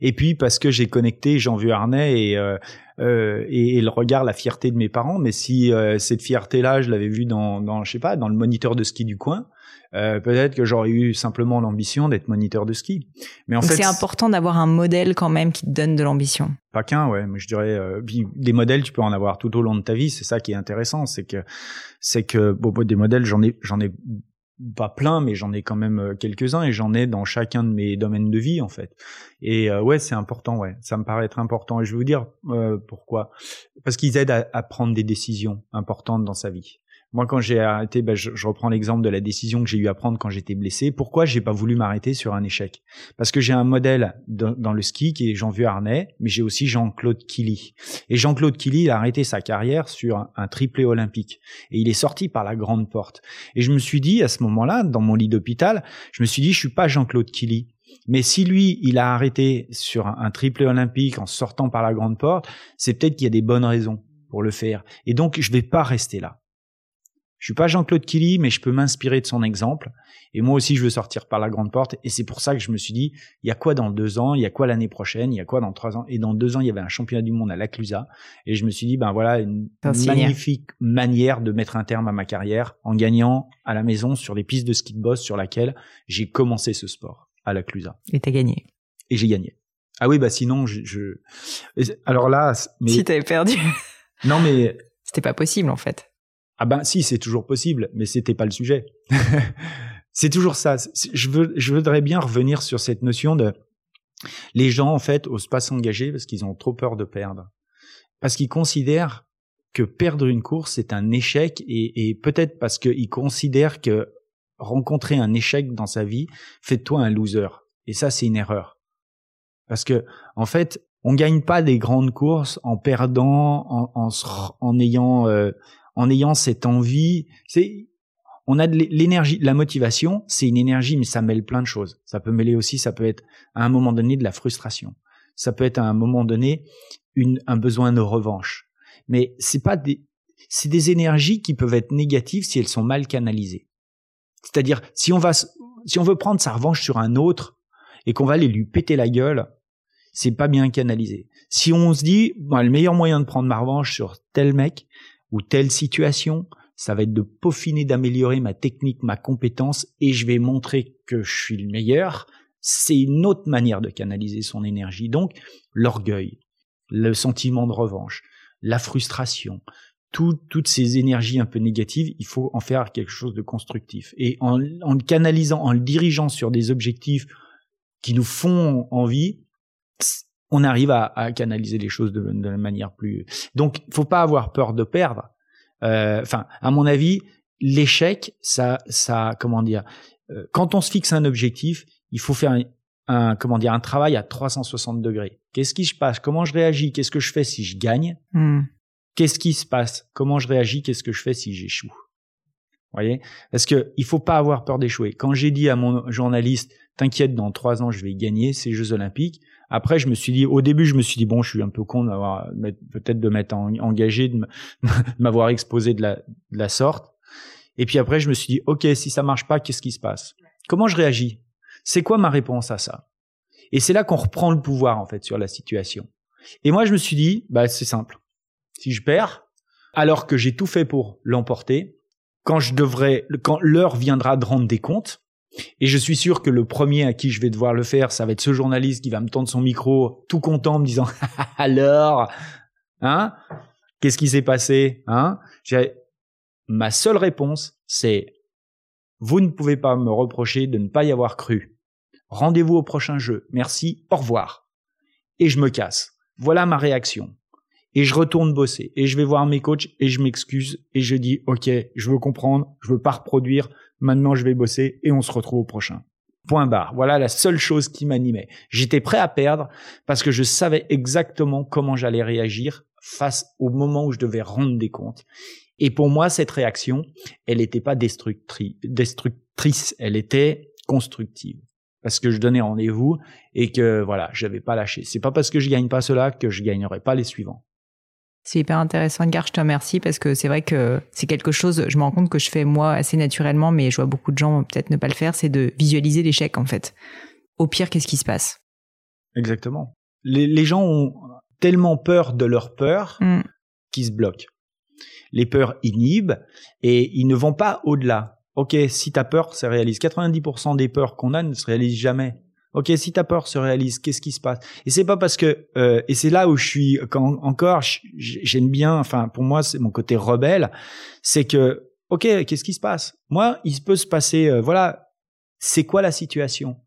Speaker 2: Et puis parce que j'ai connecté Jean Vuarnet et, euh, euh, et, et, le regard, la fierté de mes parents. Mais si euh, cette fierté-là, je l'avais vue dans, dans, je sais pas, dans le moniteur de ski du coin, euh, peut-être que j'aurais eu simplement l'ambition d'être moniteur de ski.
Speaker 1: Mais en fait, c'est important d'avoir un modèle quand même qui te donne de l'ambition.
Speaker 2: Pas qu'un, ouais. Mais je dirais, euh, des modèles, tu peux en avoir tout au long de ta vie. C'est ça qui est intéressant, c'est que, c'est que, bon, des modèles, j'en ai, j'en ai pas plein, mais j'en ai quand même euh, quelques-uns et j'en ai dans chacun de mes domaines de vie en fait. Et euh, ouais, c'est important, ouais, ça me paraît être important. Et je vais vous dire euh, pourquoi. Parce qu'ils aident à, à, prendre des décisions importantes dans sa vie. Moi, quand j'ai arrêté, ben, je, je, reprends l'exemple de la décision que j'ai eu à prendre quand j'étais blessé. Pourquoi j'ai pas voulu m'arrêter sur un échec? Parce que j'ai un modèle dans, le ski qui est Jean-Vieux Arnais, mais j'ai aussi Jean-Claude Killy. Et Jean-Claude Killy, il a arrêté sa carrière sur un, un, triplé olympique. Et il est sorti par la grande porte. Et je me suis dit, à ce moment-là, dans mon lit d'hôpital, je me suis dit, je suis pas Jean-Claude Killy. Mais si lui, il a arrêté sur un, un triplé olympique en sortant par la grande porte, c'est peut-être qu'il y a des bonnes raisons pour le faire. Et donc, je vais pas rester là. Je suis pas Jean-Claude Killy, mais je peux m'inspirer de son exemple. Et moi aussi, je veux sortir par la grande porte. Et c'est pour ça que je me suis dit, il y a quoi dans deux ans? Il y a quoi l'année prochaine? Il y a quoi dans trois ans? Et dans deux ans, il y avait un championnat du monde à l'Aclusa. Et je me suis dit, ben voilà, une magnifique manière de mettre un terme à ma carrière en gagnant à la maison sur les pistes de ski de boss sur laquelle j'ai commencé ce sport à l'Aclusa.
Speaker 1: Et t'as gagné.
Speaker 2: Et j'ai gagné. Ah oui, bah sinon, je... je... Alors là...
Speaker 1: Mais... Si t'avais perdu.
Speaker 2: Non, mais...
Speaker 1: C'était pas possible, en fait.
Speaker 2: Ah ben si, c'est toujours possible, mais c'était pas le sujet. [LAUGHS] c'est toujours ça. Je, veux, je voudrais bien revenir sur cette notion de les gens en fait osent pas s'engager parce qu'ils ont trop peur de perdre, parce qu'ils considèrent que perdre une course c'est un échec et, et peut-être parce qu'ils considèrent que rencontrer un échec dans sa vie fait de toi un loser. Et ça c'est une erreur, parce que en fait on gagne pas des grandes courses en perdant, en, en, en ayant euh, en ayant cette envie. C'est, on a de l'énergie, la motivation, c'est une énergie, mais ça mêle plein de choses. Ça peut mêler aussi, ça peut être à un moment donné de la frustration. Ça peut être à un moment donné une, un besoin de revanche. Mais c'est pas des, c'est des énergies qui peuvent être négatives si elles sont mal canalisées. C'est-à-dire, si on va, si on veut prendre sa revanche sur un autre et qu'on va aller lui péter la gueule, c'est pas bien canalisé. Si on se dit, le meilleur moyen de prendre ma revanche sur tel mec, ou telle situation, ça va être de peaufiner, d'améliorer ma technique, ma compétence, et je vais montrer que je suis le meilleur. C'est une autre manière de canaliser son énergie. Donc, l'orgueil, le sentiment de revanche, la frustration, toutes ces énergies un peu négatives, il faut en faire quelque chose de constructif. Et en, en le canalisant, en le dirigeant sur des objectifs qui nous font envie, on arrive à, à, canaliser les choses de, de manière plus. Donc, faut pas avoir peur de perdre. Euh, enfin, à mon avis, l'échec, ça, ça, comment dire, euh, quand on se fixe un objectif, il faut faire un, un, comment dire, un travail à 360 degrés. Qu'est-ce qui se passe? Comment je réagis? Qu'est-ce que je fais si je gagne? Mm. Qu'est-ce qui se passe? Comment je réagis? Qu'est-ce que je fais si j'échoue? Voyez? Parce que il faut pas avoir peur d'échouer. Quand j'ai dit à mon journaliste, t'inquiète, dans trois ans je vais gagner ces Jeux Olympiques. Après, je me suis dit, au début, je me suis dit bon, je suis un peu con d'avoir peut-être de m'être engagé, [LAUGHS] de m'avoir exposé de la, de la sorte. Et puis après, je me suis dit, ok, si ça marche pas, qu'est-ce qui se passe? Comment je réagis? C'est quoi ma réponse à ça? Et c'est là qu'on reprend le pouvoir en fait sur la situation. Et moi, je me suis dit, bah c'est simple. Si je perds, alors que j'ai tout fait pour l'emporter, quand je devrais, quand l'heure viendra de rendre des comptes, et je suis sûr que le premier à qui je vais devoir le faire, ça va être ce journaliste qui va me tendre son micro, tout content, en me disant [LAUGHS] alors, hein, qu'est-ce qui s'est passé, hein? Ma seule réponse, c'est vous ne pouvez pas me reprocher de ne pas y avoir cru. Rendez-vous au prochain jeu. Merci. Au revoir. Et je me casse. Voilà ma réaction. Et je retourne bosser. Et je vais voir mes coachs et je m'excuse et je dis, OK, je veux comprendre. Je veux pas reproduire. Maintenant, je vais bosser et on se retrouve au prochain. Point barre. Voilà la seule chose qui m'animait. J'étais prêt à perdre parce que je savais exactement comment j'allais réagir face au moment où je devais rendre des comptes. Et pour moi, cette réaction, elle n'était pas destructrice, elle était constructive. Parce que je donnais rendez-vous et que voilà, je n'avais pas lâché. C'est pas parce que je gagne pas cela que je gagnerai pas les suivants.
Speaker 1: C'est hyper intéressant, Edgar. Je te remercie parce que c'est vrai que c'est quelque chose, je me rends compte que je fais moi assez naturellement, mais je vois beaucoup de gens peut-être ne pas le faire, c'est de visualiser l'échec en fait. Au pire, qu'est-ce qui se passe?
Speaker 2: Exactement. Les, gens ont tellement peur de leur peur mm. qu'ils se bloquent. Les peurs inhibent et ils ne vont pas au-delà. Ok, si ta peur se réalise, 90% des peurs qu'on a ne se réalisent jamais. Ok, si ta peur se réalise, qu'est-ce qui se passe? Et c'est pas parce que euh, et c'est là où je suis quand encore j'aime bien. Enfin, pour moi, c'est mon côté rebelle. C'est que ok, qu'est-ce qui se passe? Moi, il peut se passer. Euh, voilà, c'est quoi la situation?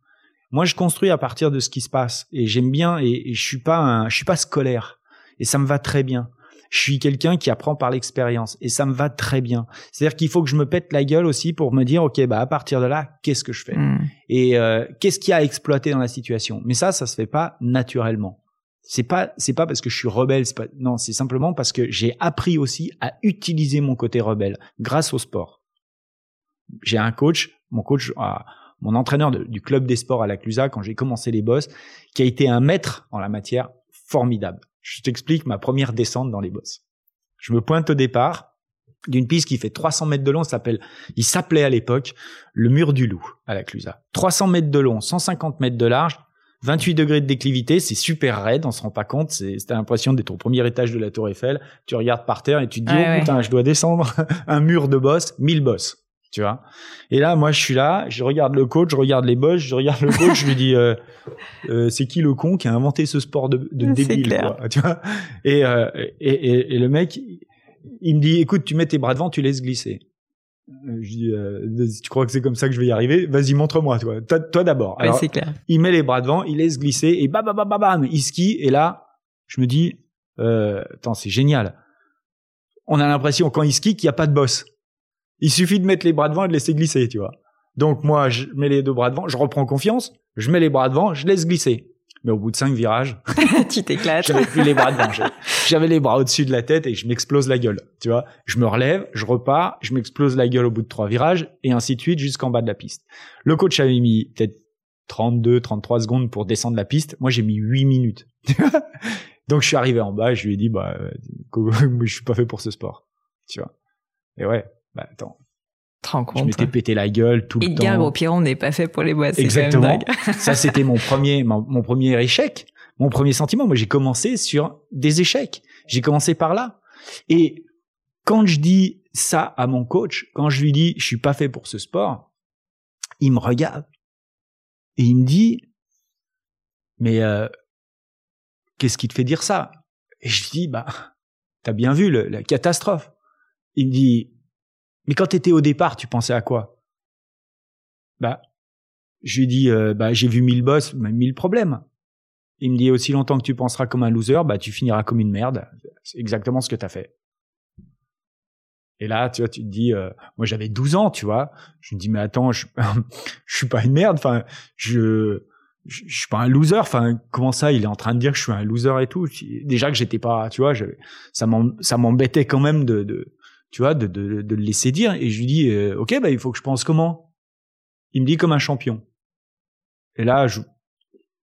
Speaker 2: Moi, je construis à partir de ce qui se passe et j'aime bien et, je suis pas je suis pas scolaire et ça me va très bien je suis quelqu'un qui apprend par l'expérience et ça me va très bien. C'est-à-dire qu'il faut que je me pète la gueule aussi pour me dire ok bah à partir de là qu'est-ce que je fais? Hmm. et euh, qu'est-ce qu'il y a à exploiter dans la situation? Mais ça ça se fait pas naturellement. C'est pas c'est pas parce que je suis rebelle, c'est pas non, c'est simplement parce que j'ai appris aussi à utiliser mon côté rebelle grâce au sport. J'ai un coach, mon coach ah, mon entraîneur du club des sports à la Clusa quand j'ai commencé les boss, qui a été un maître en la matière formidable. Je t'explique ma première descente dans les bosses. Je me pointe au départ d'une piste qui fait 300 mètres de long, s'appelle, il s'appelait à l'époque le mur du loup à la Clusa. 300 mètres de long, 150 mètres de large, 28 degrés de déclivité, c'est super raide, on se rend pas compte, c'est, t'as l'impression d'être au premier étage de la tour Eiffel, tu regardes par terre et tu te dis, oh putain, je dois descendre [LAUGHS] un mur de boss, 1000 bosses tu vois. Et là, moi, je suis là, je regarde le coach, je regarde les boss, je regarde le coach, je lui dis, euh, [LAUGHS] euh, c'est qui le con qui a inventé ce sport de, de débile, quoi, tu vois euh, et, et, et, le mec, il me dit, écoute, tu mets tes bras devant, tu laisses glisser. Je dis, tu crois que c'est comme ça que je vais y arriver? Vas-y, montre-moi, toi. Toi, d'abord.
Speaker 1: Ouais, c'est clair.
Speaker 2: Il met les bras devant, il laisse glisser et bam, bam, bam, bam, il skie. Et là, je me dis, euh, attends, c'est génial. On a l'impression quand il skie qu'il n'y a pas de boss. Il suffit de mettre les bras devant et de laisser glisser, tu vois. Donc moi, je mets les deux bras devant, je reprends confiance, je mets les bras devant, je laisse glisser. Mais au bout de cinq virages, [LAUGHS]
Speaker 1: tu t'éclates.
Speaker 2: J'avais plus les bras devant. J'avais les bras au-dessus de la tête et je m'explose la gueule. Tu vois, je me relève, je repars, je m'explose la gueule au bout de trois virages et ainsi de suite jusqu'en bas de la piste. Le coach avait mis peut-être 32, 33 secondes pour descendre la piste. Moi, j'ai mis 8 minutes. [LAUGHS] Donc, je suis arrivé en bas et je lui ai dit, bah, euh, [LAUGHS] je suis pas fait pour ce sport. Tu vois. Et ouais, bah attends. Je m'étais pété la gueule tout le temps.
Speaker 1: Edgar Gros-Piron n'est pas fait pour les boîtes.
Speaker 2: Exactement. [LAUGHS] Ça, c'était mon premier, mon, premier échec, mon premier sentiment. Moi, j'ai commencé sur des échecs. J'ai commencé par là. Et quand je dis ça à mon coach, quand je lui dis je suis pas fait pour ce sport, il me regarde et il me dit mais euh, qu'est-ce qui te fait dire ça? Et je lui dis bah t'as bien vu la catastrophe. Il me dit mais quand tu étais au départ, tu pensais à quoi? Bah, je lui dis, euh, bah, j'ai vu mille boss, mille problèmes. Il me dit, aussi longtemps que tu penseras comme un loser, bah, tu finiras comme une merde. C'est exactement ce que tu as fait. Et là, tu vois, tu te dis, euh, moi j'avais 12 ans, tu vois. Je me dis, mais attends, je, [LAUGHS] suis pas une merde. Enfin, je, je, suis pas un loser. Enfin, comment ça Il est en train de dire que je suis un loser et tout? Déjà que j'étais pas, tu vois, ça m'embêtait quand même de, de, tu vois, de, de, de, le laisser dire. Et je lui dis, euh, ok, bah il faut que je pense comment? Il me dit comme un champion. Et là, je,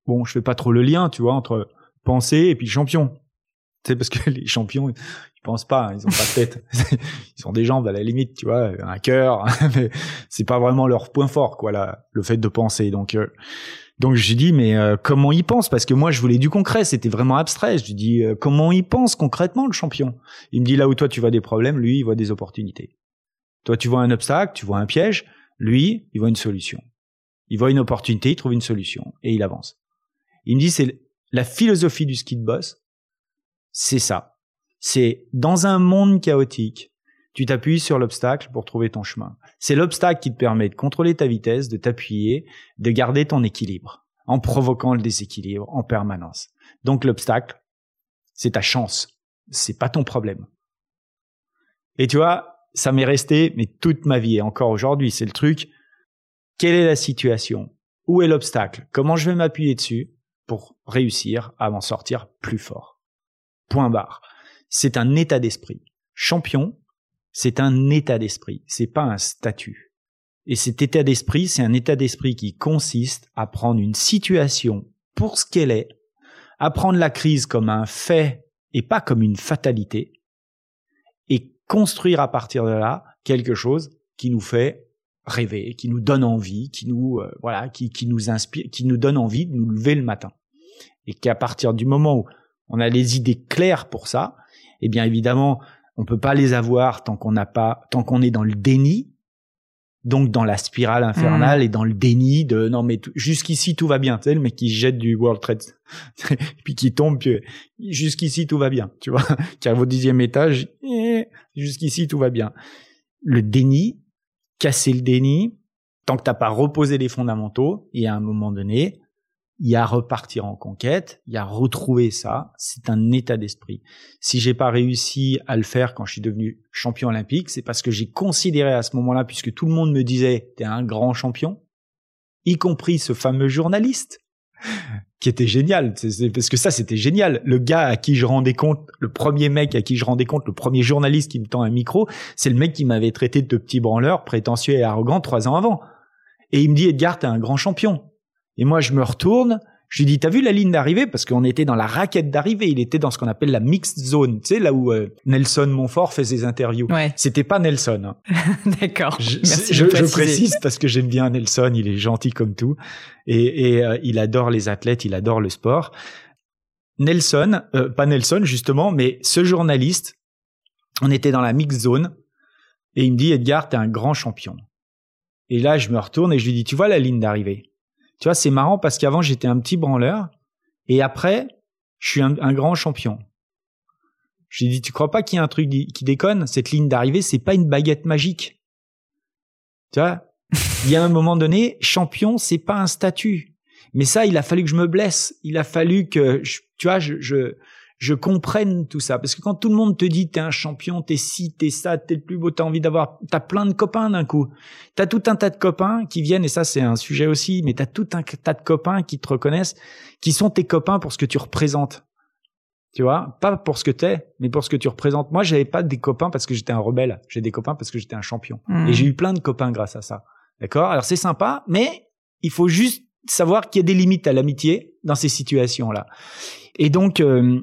Speaker 2: bon, je fais pas trop le lien, tu vois, entre penser et puis champion. Sais, parce que [LAUGHS] les champions, ils pensent pas, hein, ils ont pas de tête. [LAUGHS] ils sont des jambes à la limite, tu vois, un cœur, [LAUGHS] mais c'est pas vraiment leur point fort, quoi, là, le fait de penser. Donc, euh, donc j'ai dit mais euh, comment il pense? Parce que moi je voulais du concret, c'était vraiment abstrait. Je lui dis euh, comment il pense concrètement le champion? Il me dit là où toi tu vois des problèmes, lui il voit des opportunités. Toi, tu vois un obstacle, tu vois un piège. Lui, il voit une solution. Il voit une opportunité, il trouve une solution et il avance. Il me dit, c'est la philosophie du ski de boss. C'est ça. C'est dans un monde chaotique, tu t'appuies sur l'obstacle pour trouver ton chemin. C'est l'obstacle qui te permet de contrôler ta vitesse, de t'appuyer, de garder ton équilibre en provoquant le déséquilibre en permanence. Donc l'obstacle, c'est ta chance, c'est pas ton problème. Et tu vois, ça m'est resté, mais toute ma vie et encore aujourd'hui, c'est le truc. Quelle est la situation? Où est l'obstacle? Comment je vais m'appuyer dessus pour réussir à m'en sortir plus fort? Point barre. C'est un état d'esprit. Champion, c'est un état d'esprit, c'est pas un statut. Et cet état d'esprit, c'est un état d'esprit qui consiste à prendre une situation pour ce qu'elle est, à prendre la crise comme un fait et pas comme une fatalité, et construire à partir de là quelque chose qui nous fait rêver, qui nous donne envie, qui nous euh, voilà, qui, qui nous inspire, qui nous donne envie de nous lever le matin. Et qu'à partir du moment où on a les idées claires pour ça, eh bien évidemment, on peut pas les avoir tant qu'on n'a pas, tant qu'on est dans le déni, donc dans la spirale infernale mm. et dans le déni de non mais jusqu'ici tout va bien. Tu sais le mec qui jette du World Trade [LAUGHS] puis qui tombe puis jusqu'ici tout va bien. Tu vois [LAUGHS] qui arrive au dixième étage eh, jusqu'ici tout va bien. Le déni casser le déni tant que t'as pas reposé les fondamentaux et à un moment donné il y a repartir en conquête, il y a retrouver ça, c'est un état d'esprit. Si j'ai pas réussi à le faire quand je suis devenu champion olympique, c'est parce que j'ai considéré à ce moment-là, puisque tout le monde me disait t'es un grand champion, y compris ce fameux journaliste, qui était génial, parce que ça c'était génial. Le gars à qui je rendais compte, le premier mec à qui je rendais compte, le premier journaliste qui me tend un micro, c'est le mec qui m'avait traité de petit branleur, prétentieux et arrogant trois ans avant. Et il me dit Edgar, t'es un grand champion. Et moi, je me retourne, je lui dis, t'as vu la ligne d'arrivée? Parce qu'on était dans la raquette d'arrivée. Il était dans ce qu'on appelle la mixed zone. Tu sais, là où euh, Nelson Montfort fait ses interviews.
Speaker 1: Ouais.
Speaker 2: C'était pas Nelson. Hein. [LAUGHS]
Speaker 1: D'accord.
Speaker 2: Je, je, précise parce que j'aime bien Nelson. Il est gentil comme tout. Et, et euh, il adore les athlètes, il adore le sport. Nelson, euh, pas Nelson justement, mais ce journaliste, on était dans la mixed zone. Et il me dit, Edgar, t'es un grand champion. Et là, je me retourne et je lui dis, tu vois la ligne d'arrivée? Tu vois, c'est marrant parce qu'avant j'étais un petit branleur et après je suis un, grand champion. Je lui dit, tu crois pas qu'il y a un truc qui déconne? Cette ligne d'arrivée, c'est pas une baguette magique. Tu vois? [LAUGHS] Il y a un moment donné, champion, c'est pas un statut. Mais ça, il a fallu que je me blesse. Il a fallu que, tu vois, je, je, je comprenne tout ça. Parce que quand tout le monde te dit t'es un champion, t'es ci, t'es ça, t'es le plus beau, t'as envie d'avoir, t'as plein de copains d'un coup. T'as tout un tas de copains qui viennent, et ça c'est un sujet aussi, mais t'as tout un tas de copains qui te reconnaissent, qui sont tes copains pour ce que tu représentes. Tu vois, pas pour ce que t'es, mais pour ce que tu représentes. Moi, j'avais pas des copains parce que j'étais un rebelle. J'ai des copains parce que j'étais un champion. Mmh. Et j'ai eu plein de copains grâce à ça. D'accord? Alors c'est sympa, mais il faut juste savoir qu'il y a des limites à l'amitié dans ces situations-là. Et donc, euh,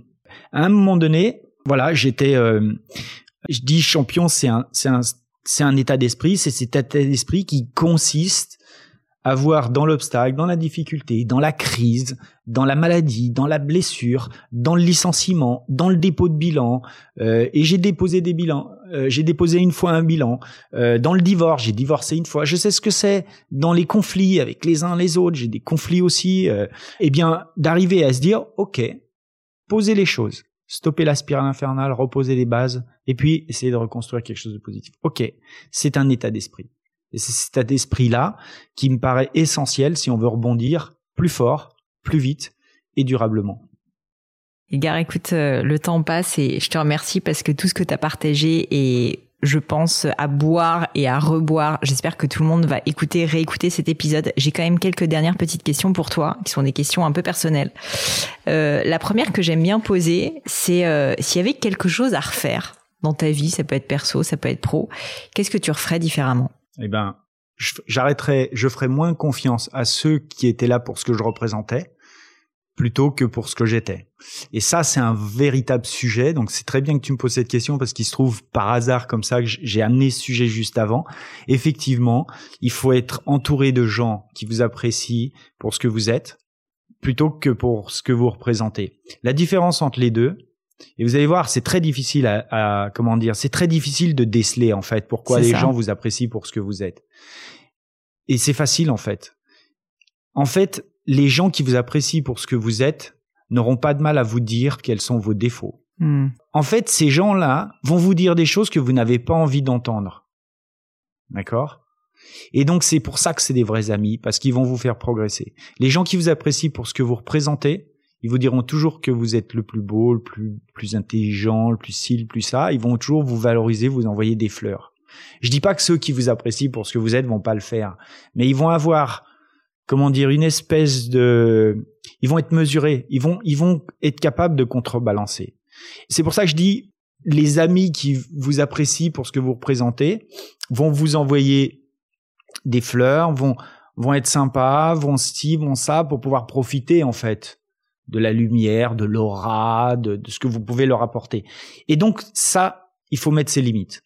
Speaker 2: à un moment donné, voilà, j'étais, euh, je dis champion, c'est un, c'est un, c'est un état d'esprit, c'est cet état d'esprit qui consiste à voir dans l'obstacle, dans la difficulté, dans la crise, dans la maladie, dans la blessure, dans le licenciement, dans le dépôt de bilan. Euh, et j'ai déposé des bilans. Euh, j'ai déposé une fois un bilan. Euh, dans le divorce, j'ai divorcé une fois. Je sais ce que c'est. Dans les conflits avec les uns les autres, j'ai des conflits aussi. eh bien, d'arriver à se dire, ok, poser les choses, stopper la spirale infernale, reposer les bases, et puis essayer de reconstruire quelque chose de positif. Ok, c'est un état d'esprit. Et c'est cet état d'esprit-là qui me paraît essentiel si on veut rebondir plus fort, plus vite et durablement.
Speaker 1: Edgar, écoute, euh, le temps passe et je te remercie parce que tout ce que tu partagé est je pense, à boire et à reboire. J'espère que tout le monde va écouter, réécouter cet épisode. J'ai quand même quelques dernières petites questions pour toi, qui sont des questions un peu personnelles. Euh, la première que j'aime bien poser, c'est euh, s'il y avait quelque chose à refaire dans ta vie, ça peut être perso, ça peut être pro, qu'est-ce que tu referais différemment?
Speaker 2: Eh ben, j'arrêterais, je ferais moins confiance à ceux qui étaient là pour ce que je représentais plutôt que pour ce que j'étais. Et ça, c'est un véritable sujet. Donc, c'est très bien que tu me poses cette question parce qu'il se trouve par hasard comme ça que j'ai amené ce sujet juste avant. Effectivement, il faut être entouré de gens qui vous apprécient pour ce que vous êtes plutôt que pour ce que vous représentez. La différence entre les deux, Et vous allez voir, c'est très difficile à, comment dire, c'est très difficile de déceler en fait pourquoi les gens vous apprécient pour ce que vous êtes. Et c'est facile en fait. En fait, les gens qui vous apprécient pour ce que vous êtes n'auront pas de mal à vous dire quels sont vos défauts. Hmm. En fait, ces gens-là vont vous dire des choses que vous n'avez pas envie d'entendre. D'accord? Et donc c'est pour ça que c'est des vrais amis, parce qu'ils vont vous faire progresser. Les gens qui vous apprécient pour ce que vous représentez, ils vous diront toujours que vous êtes le plus beau, le plus, plus intelligent, le plus ci, le plus ça. Ils vont toujours vous valoriser, vous envoyer des fleurs. Je dis pas que ceux qui vous apprécient pour ce que vous êtes vont pas le faire, mais ils vont avoir, comment dire, une espèce de, ils vont être mesurés, ils vont, ils vont être capables de contrebalancer. C'est pour ça que je dis, les amis qui vous apprécient pour ce que vous représentez vont vous envoyer des fleurs, vont, vont être sympas, vont ci, vont ça, pour pouvoir profiter en fait de la lumière, de l'aura, de, ce que vous pouvez leur apporter. Et donc ça, il faut mettre ses limites.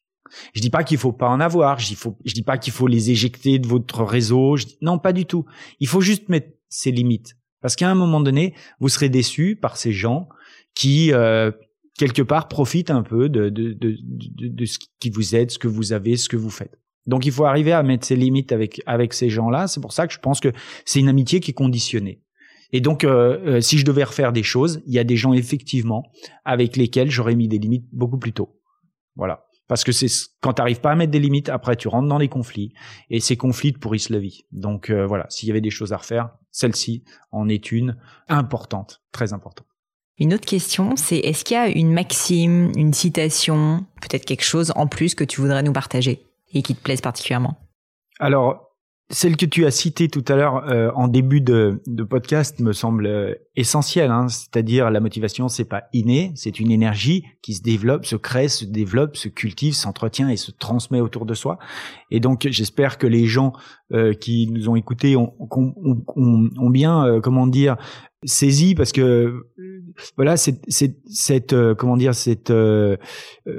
Speaker 2: Je dis pas qu'il faut pas en avoir, je dis, dis pas qu'il faut les éjecter de votre réseau, je dis, non pas du tout. Il faut juste mettre ses limites, parce qu'à un moment donné, vous serez déçu par ces gens qui euh, quelque part profitent un peu de, ce qui vous aide, ce que vous avez, ce que vous faites. Donc il faut arriver à mettre ses limites avec avec ces gens-là. C'est pour ça que je pense que c'est une amitié qui est conditionnée. Et donc, euh, euh, si je devais refaire des choses, il y a des gens effectivement avec lesquels j'aurais mis des limites beaucoup plus tôt. Voilà. Parce que c'est quand tu n'arrives pas à mettre des limites, après tu rentres dans des conflits et ces conflits te pourrissent la vie. Donc euh, voilà, s'il y avait des choses à refaire, celle-ci en est une importante, très importante.
Speaker 1: Une autre question, c'est est-ce qu'il y a une maxime, une citation, peut-être quelque chose en plus que tu voudrais nous partager et qui te plaise particulièrement?
Speaker 2: Alors, celle que tu as citée tout à l'heure euh, en début de, de, podcast me semble euh, essentielle, hein, c'est-à-dire la motivation, c'est pas inné, c'est une énergie qui se développe, se crée, se développe, se cultive, s'entretient et se transmet autour de soi. Et donc, j'espère que les gens euh, qui nous ont écoutés ont, ont, ont, ont bien, comment dire, saisi parce que voilà c'est cette comment dire cette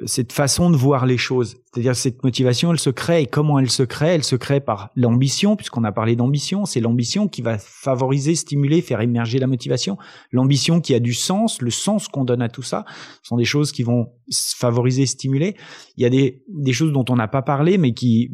Speaker 2: cette façon de voir les choses c'est-à-dire cette motivation, elle se crée et comment elle se crée? Elle se crée par l'ambition, puisqu'on a parlé d'ambition. C'est l'ambition qui va favoriser, stimuler, faire émerger la motivation. L'ambition qui a du sens, le sens qu'on donne à tout ça, sont des choses qui vont favoriser, stimuler. Il y a des, des choses dont on n'a pas parlé, mais qui,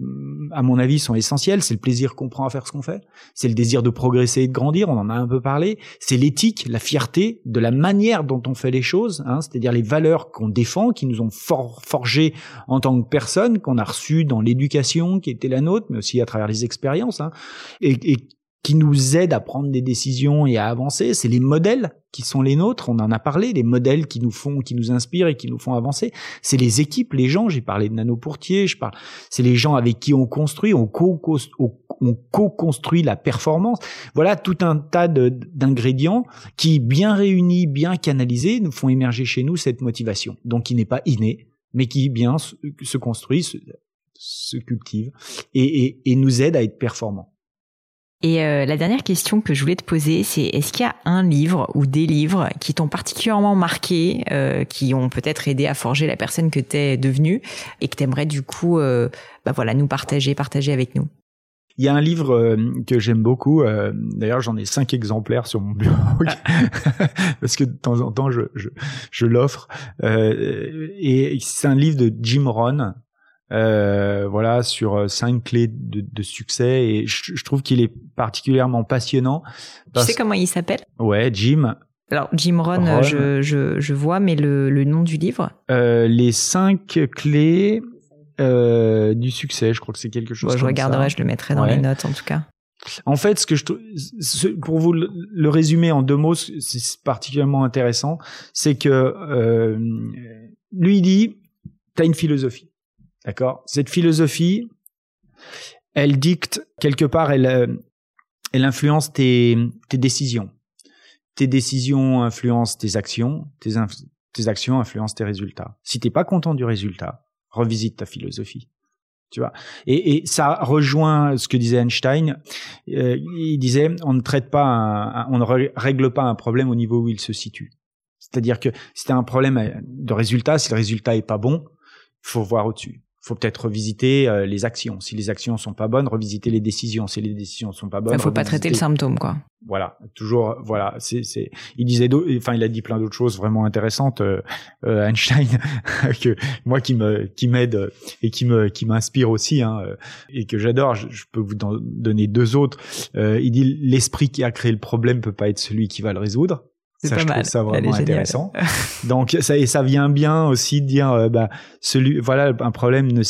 Speaker 2: à mon avis, sont essentielles. C'est le plaisir qu'on prend à faire ce qu'on fait. C'est le désir de progresser et de grandir. On en a un peu parlé. C'est l'éthique, la fierté de la manière dont on fait les choses, hein, c'est-à-dire les valeurs qu'on défend, qui nous ont for forgé en tant que personne qu'on a reçues dans l'éducation qui était la nôtre, mais aussi à travers les expériences, hein, et, qui nous aident à prendre des décisions et à avancer. C'est les modèles qui sont les nôtres. On en a parlé, les modèles qui nous font, qui nous inspirent et qui nous font avancer. C'est les équipes, les gens. J'ai parlé de Nano Pourtier. C'est les gens avec qui on construit, on co-construit la performance. Voilà tout un tas d'ingrédients qui, bien réunis, bien canalisés, nous font émerger chez nous cette motivation. Donc, qui n'est pas innée, mais qui bien se, construit, se, cultive et, nous aide à être performants.
Speaker 1: Et euh, la dernière question que je voulais te poser, c'est est-ce qu'il y a un livre ou des livres qui t'ont particulièrement marqué, euh, qui ont peut-être aidé à forger la personne que tu es devenue et que tu aimerais du coup euh, bah voilà, nous partager, partager avec nous?
Speaker 2: Il y a un livre euh, que j'aime beaucoup. Euh, d'ailleurs, j'en ai cinq exemplaires sur mon bureau [LAUGHS] [LAUGHS] parce que de temps en temps, je, je, je l'offre. Euh, et c'est un livre de Jim Rohn. voilà sur cinq clés de, de succès et je, je trouve qu'il est particulièrement passionnant.
Speaker 1: Tu sais comment il s'appelle?
Speaker 2: Ouais, Jim.
Speaker 1: Alors Jim Rohn, Je, je, je, vois, mais le, le nom du livre?
Speaker 2: Les cinq clés euh, du succès. Je crois que c'est quelque chose.
Speaker 1: je regarderai, je le mettrai dans les notes en tout cas.
Speaker 2: En fait, ce que je pour vous le, résumer en deux mots, c'est particulièrement intéressant, c'est que euh, lui il dit, t'as une philosophie, d'accord? Cette philosophie, elle dicte quelque part, elle, euh, elle influence tes, tes décisions. Tes décisions influencent tes actions, tes, tes actions influencent tes résultats. Si t'es pas content du résultat, revisite ta philosophie. Tu vois. Et, ça rejoint ce que disait Einstein. Euh, il disait on ne traite pas, on ne règle pas un problème au niveau où il se situe. C'est-à-dire que si tu as un problème de résultat, si le résultat est pas bon, faut voir au-dessus faut peut-être revisiter euh, les actions. Si les actions sont pas bonnes, revisiter les décisions. Si les décisions sont pas bonnes,
Speaker 1: il faut pas traiter le symptôme, quoi.
Speaker 2: Voilà, toujours, voilà. C'est, c'est. Il disait, enfin, il a dit plein d'autres choses vraiment intéressantes. Euh, euh Einstein, [LAUGHS] que moi qui me, qui m'aide et qui me, qui m'inspire aussi, hein, et que j'adore. Je, peux vous donner deux autres. Euh, il dit, l'esprit qui a créé le problème peut pas être celui qui va le résoudre.
Speaker 1: C'est pas je mal.
Speaker 2: trouve ça vraiment intéressant. [LAUGHS] Donc ça et ça vient bien aussi de dire euh, bah celui voilà un problème ne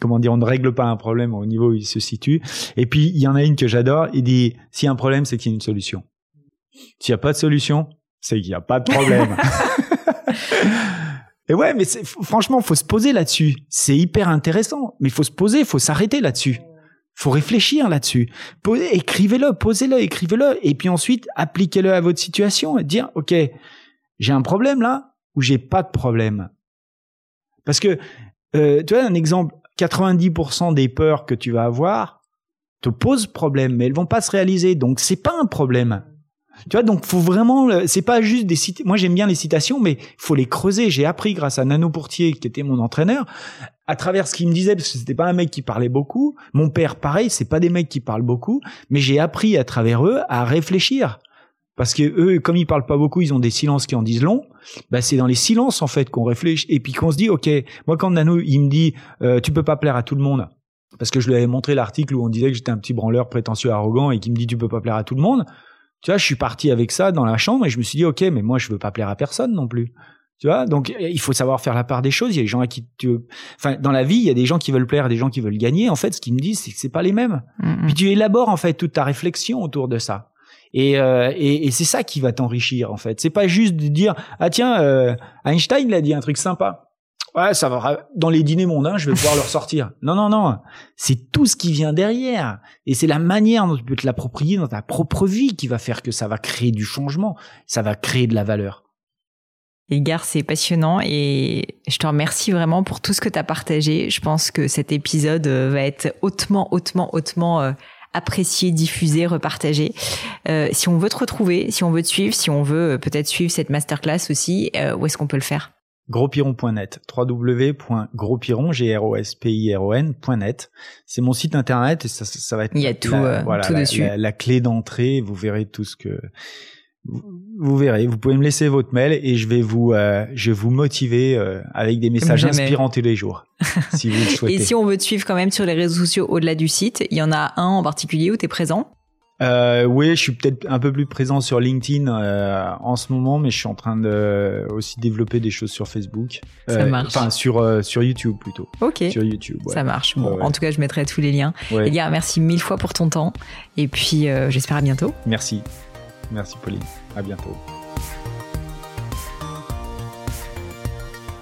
Speaker 2: comment dire on ne règle pas un problème au niveau où il se situe. Et puis il y en a une que j'adore, il dit s'il y a un problème c'est qu'il y a une solution. S'il y a pas de solution, c'est qu'il y a pas de problème. [LAUGHS] et ouais, mais franchement, faut se poser là-dessus. C'est hyper intéressant, mais il faut se poser, il faut s'arrêter là-dessus faut réfléchir là-dessus. Écrivez-le, posez-le, écrivez-le, et puis ensuite appliquez-le à votre situation et dire ok, j'ai un problème là ou j'ai pas de problème. Parce que euh, tu vois un exemple, 90% des peurs que tu vas avoir te posent problème, mais elles vont pas se réaliser, donc c'est pas un problème. Tu vois, donc faut vraiment, c'est pas juste des citations. Moi, j'aime bien les citations, mais faut les creuser. J'ai appris grâce à Nano Pourtier, qui était mon entraîneur, à travers ce qu'il me disait, parce que c'était pas un mec qui parlait beaucoup. Mon père, pareil, c'est pas des mecs qui parlent beaucoup, mais j'ai appris à travers eux à réfléchir. Parce que eux, comme ils parlent pas beaucoup, ils ont des silences qui en disent long. Bah, c'est dans les silences en fait qu'on réfléchit et puis qu'on se dit, ok, moi quand Nano il me dit, euh, tu peux pas plaire à tout le monde, parce que je lui avais montré l'article où on disait que j'étais un petit branleur prétentieux, arrogant et qui me dit, tu peux pas plaire à tout le monde. Tu vois, je suis parti avec ça dans la chambre et je me suis dit, ok, mais moi je veux pas plaire à personne non plus. Tu vois, donc il faut savoir faire la part des choses. Il y a des gens à qui tu, enfin, dans la vie, il y a des gens qui veulent plaire, des gens qui veulent gagner. En fait, ce qu'ils me disent, c'est que c'est pas les mêmes. Puis tu élabores en fait toute ta réflexion autour de ça. Et, euh, et, et c'est ça qui va t'enrichir en fait. C'est pas juste de dire ah tiens euh, Einstein l'a dit un truc sympa. Ouais, ça va dans les dîners mondains, je vais pouvoir le ressortir. Non non non, c'est tout ce qui vient derrière et c'est la manière dont tu peux te l'approprier dans ta propre vie qui va faire que ça va créer du changement, ça va créer de la valeur.
Speaker 1: Edgar, c'est passionnant et je te remercie vraiment pour tout ce que tu as partagé. Je pense que cet épisode euh, va être hautement, hautement, hautement euh, apprécié, diffusé, repartagé. Euh, si on veut te retrouver, si on veut te suivre, si on veut peut-être suivre cette masterclass aussi, où est-ce qu'on peut le faire?
Speaker 2: Grospiron.net, www.grospiron.net. C'est mon site internet et ça, ça va être
Speaker 1: Il y a tout, tout dessus.
Speaker 2: la, clé d'entrée. Vous verrez tout ce que vous verrez, vous pouvez me laisser votre mail et je vais vous, euh, je vais vous motiver euh, avec des messages inspirants tous les jours, [LAUGHS] si vous le souhaitez.
Speaker 1: Et si on veut te suivre quand même sur les réseaux sociaux au-delà du site, il y en a un en particulier où tu es présent?
Speaker 2: Euh, oui, je suis peut-être un peu plus présent sur LinkedIn en ce moment, mais je suis en train de aussi développer des choses sur Facebook.
Speaker 1: Ça marche.
Speaker 2: Enfin, sur sur YouTube plutôt.
Speaker 1: Ok.
Speaker 2: Sur YouTube.
Speaker 1: Ça marche. Bon, en tout cas, je mettrai tous les liens. Ouais. Elia, merci mille fois pour ton temps, et puis j'espère à bientôt.
Speaker 2: Merci. Merci Pauline. À bientôt.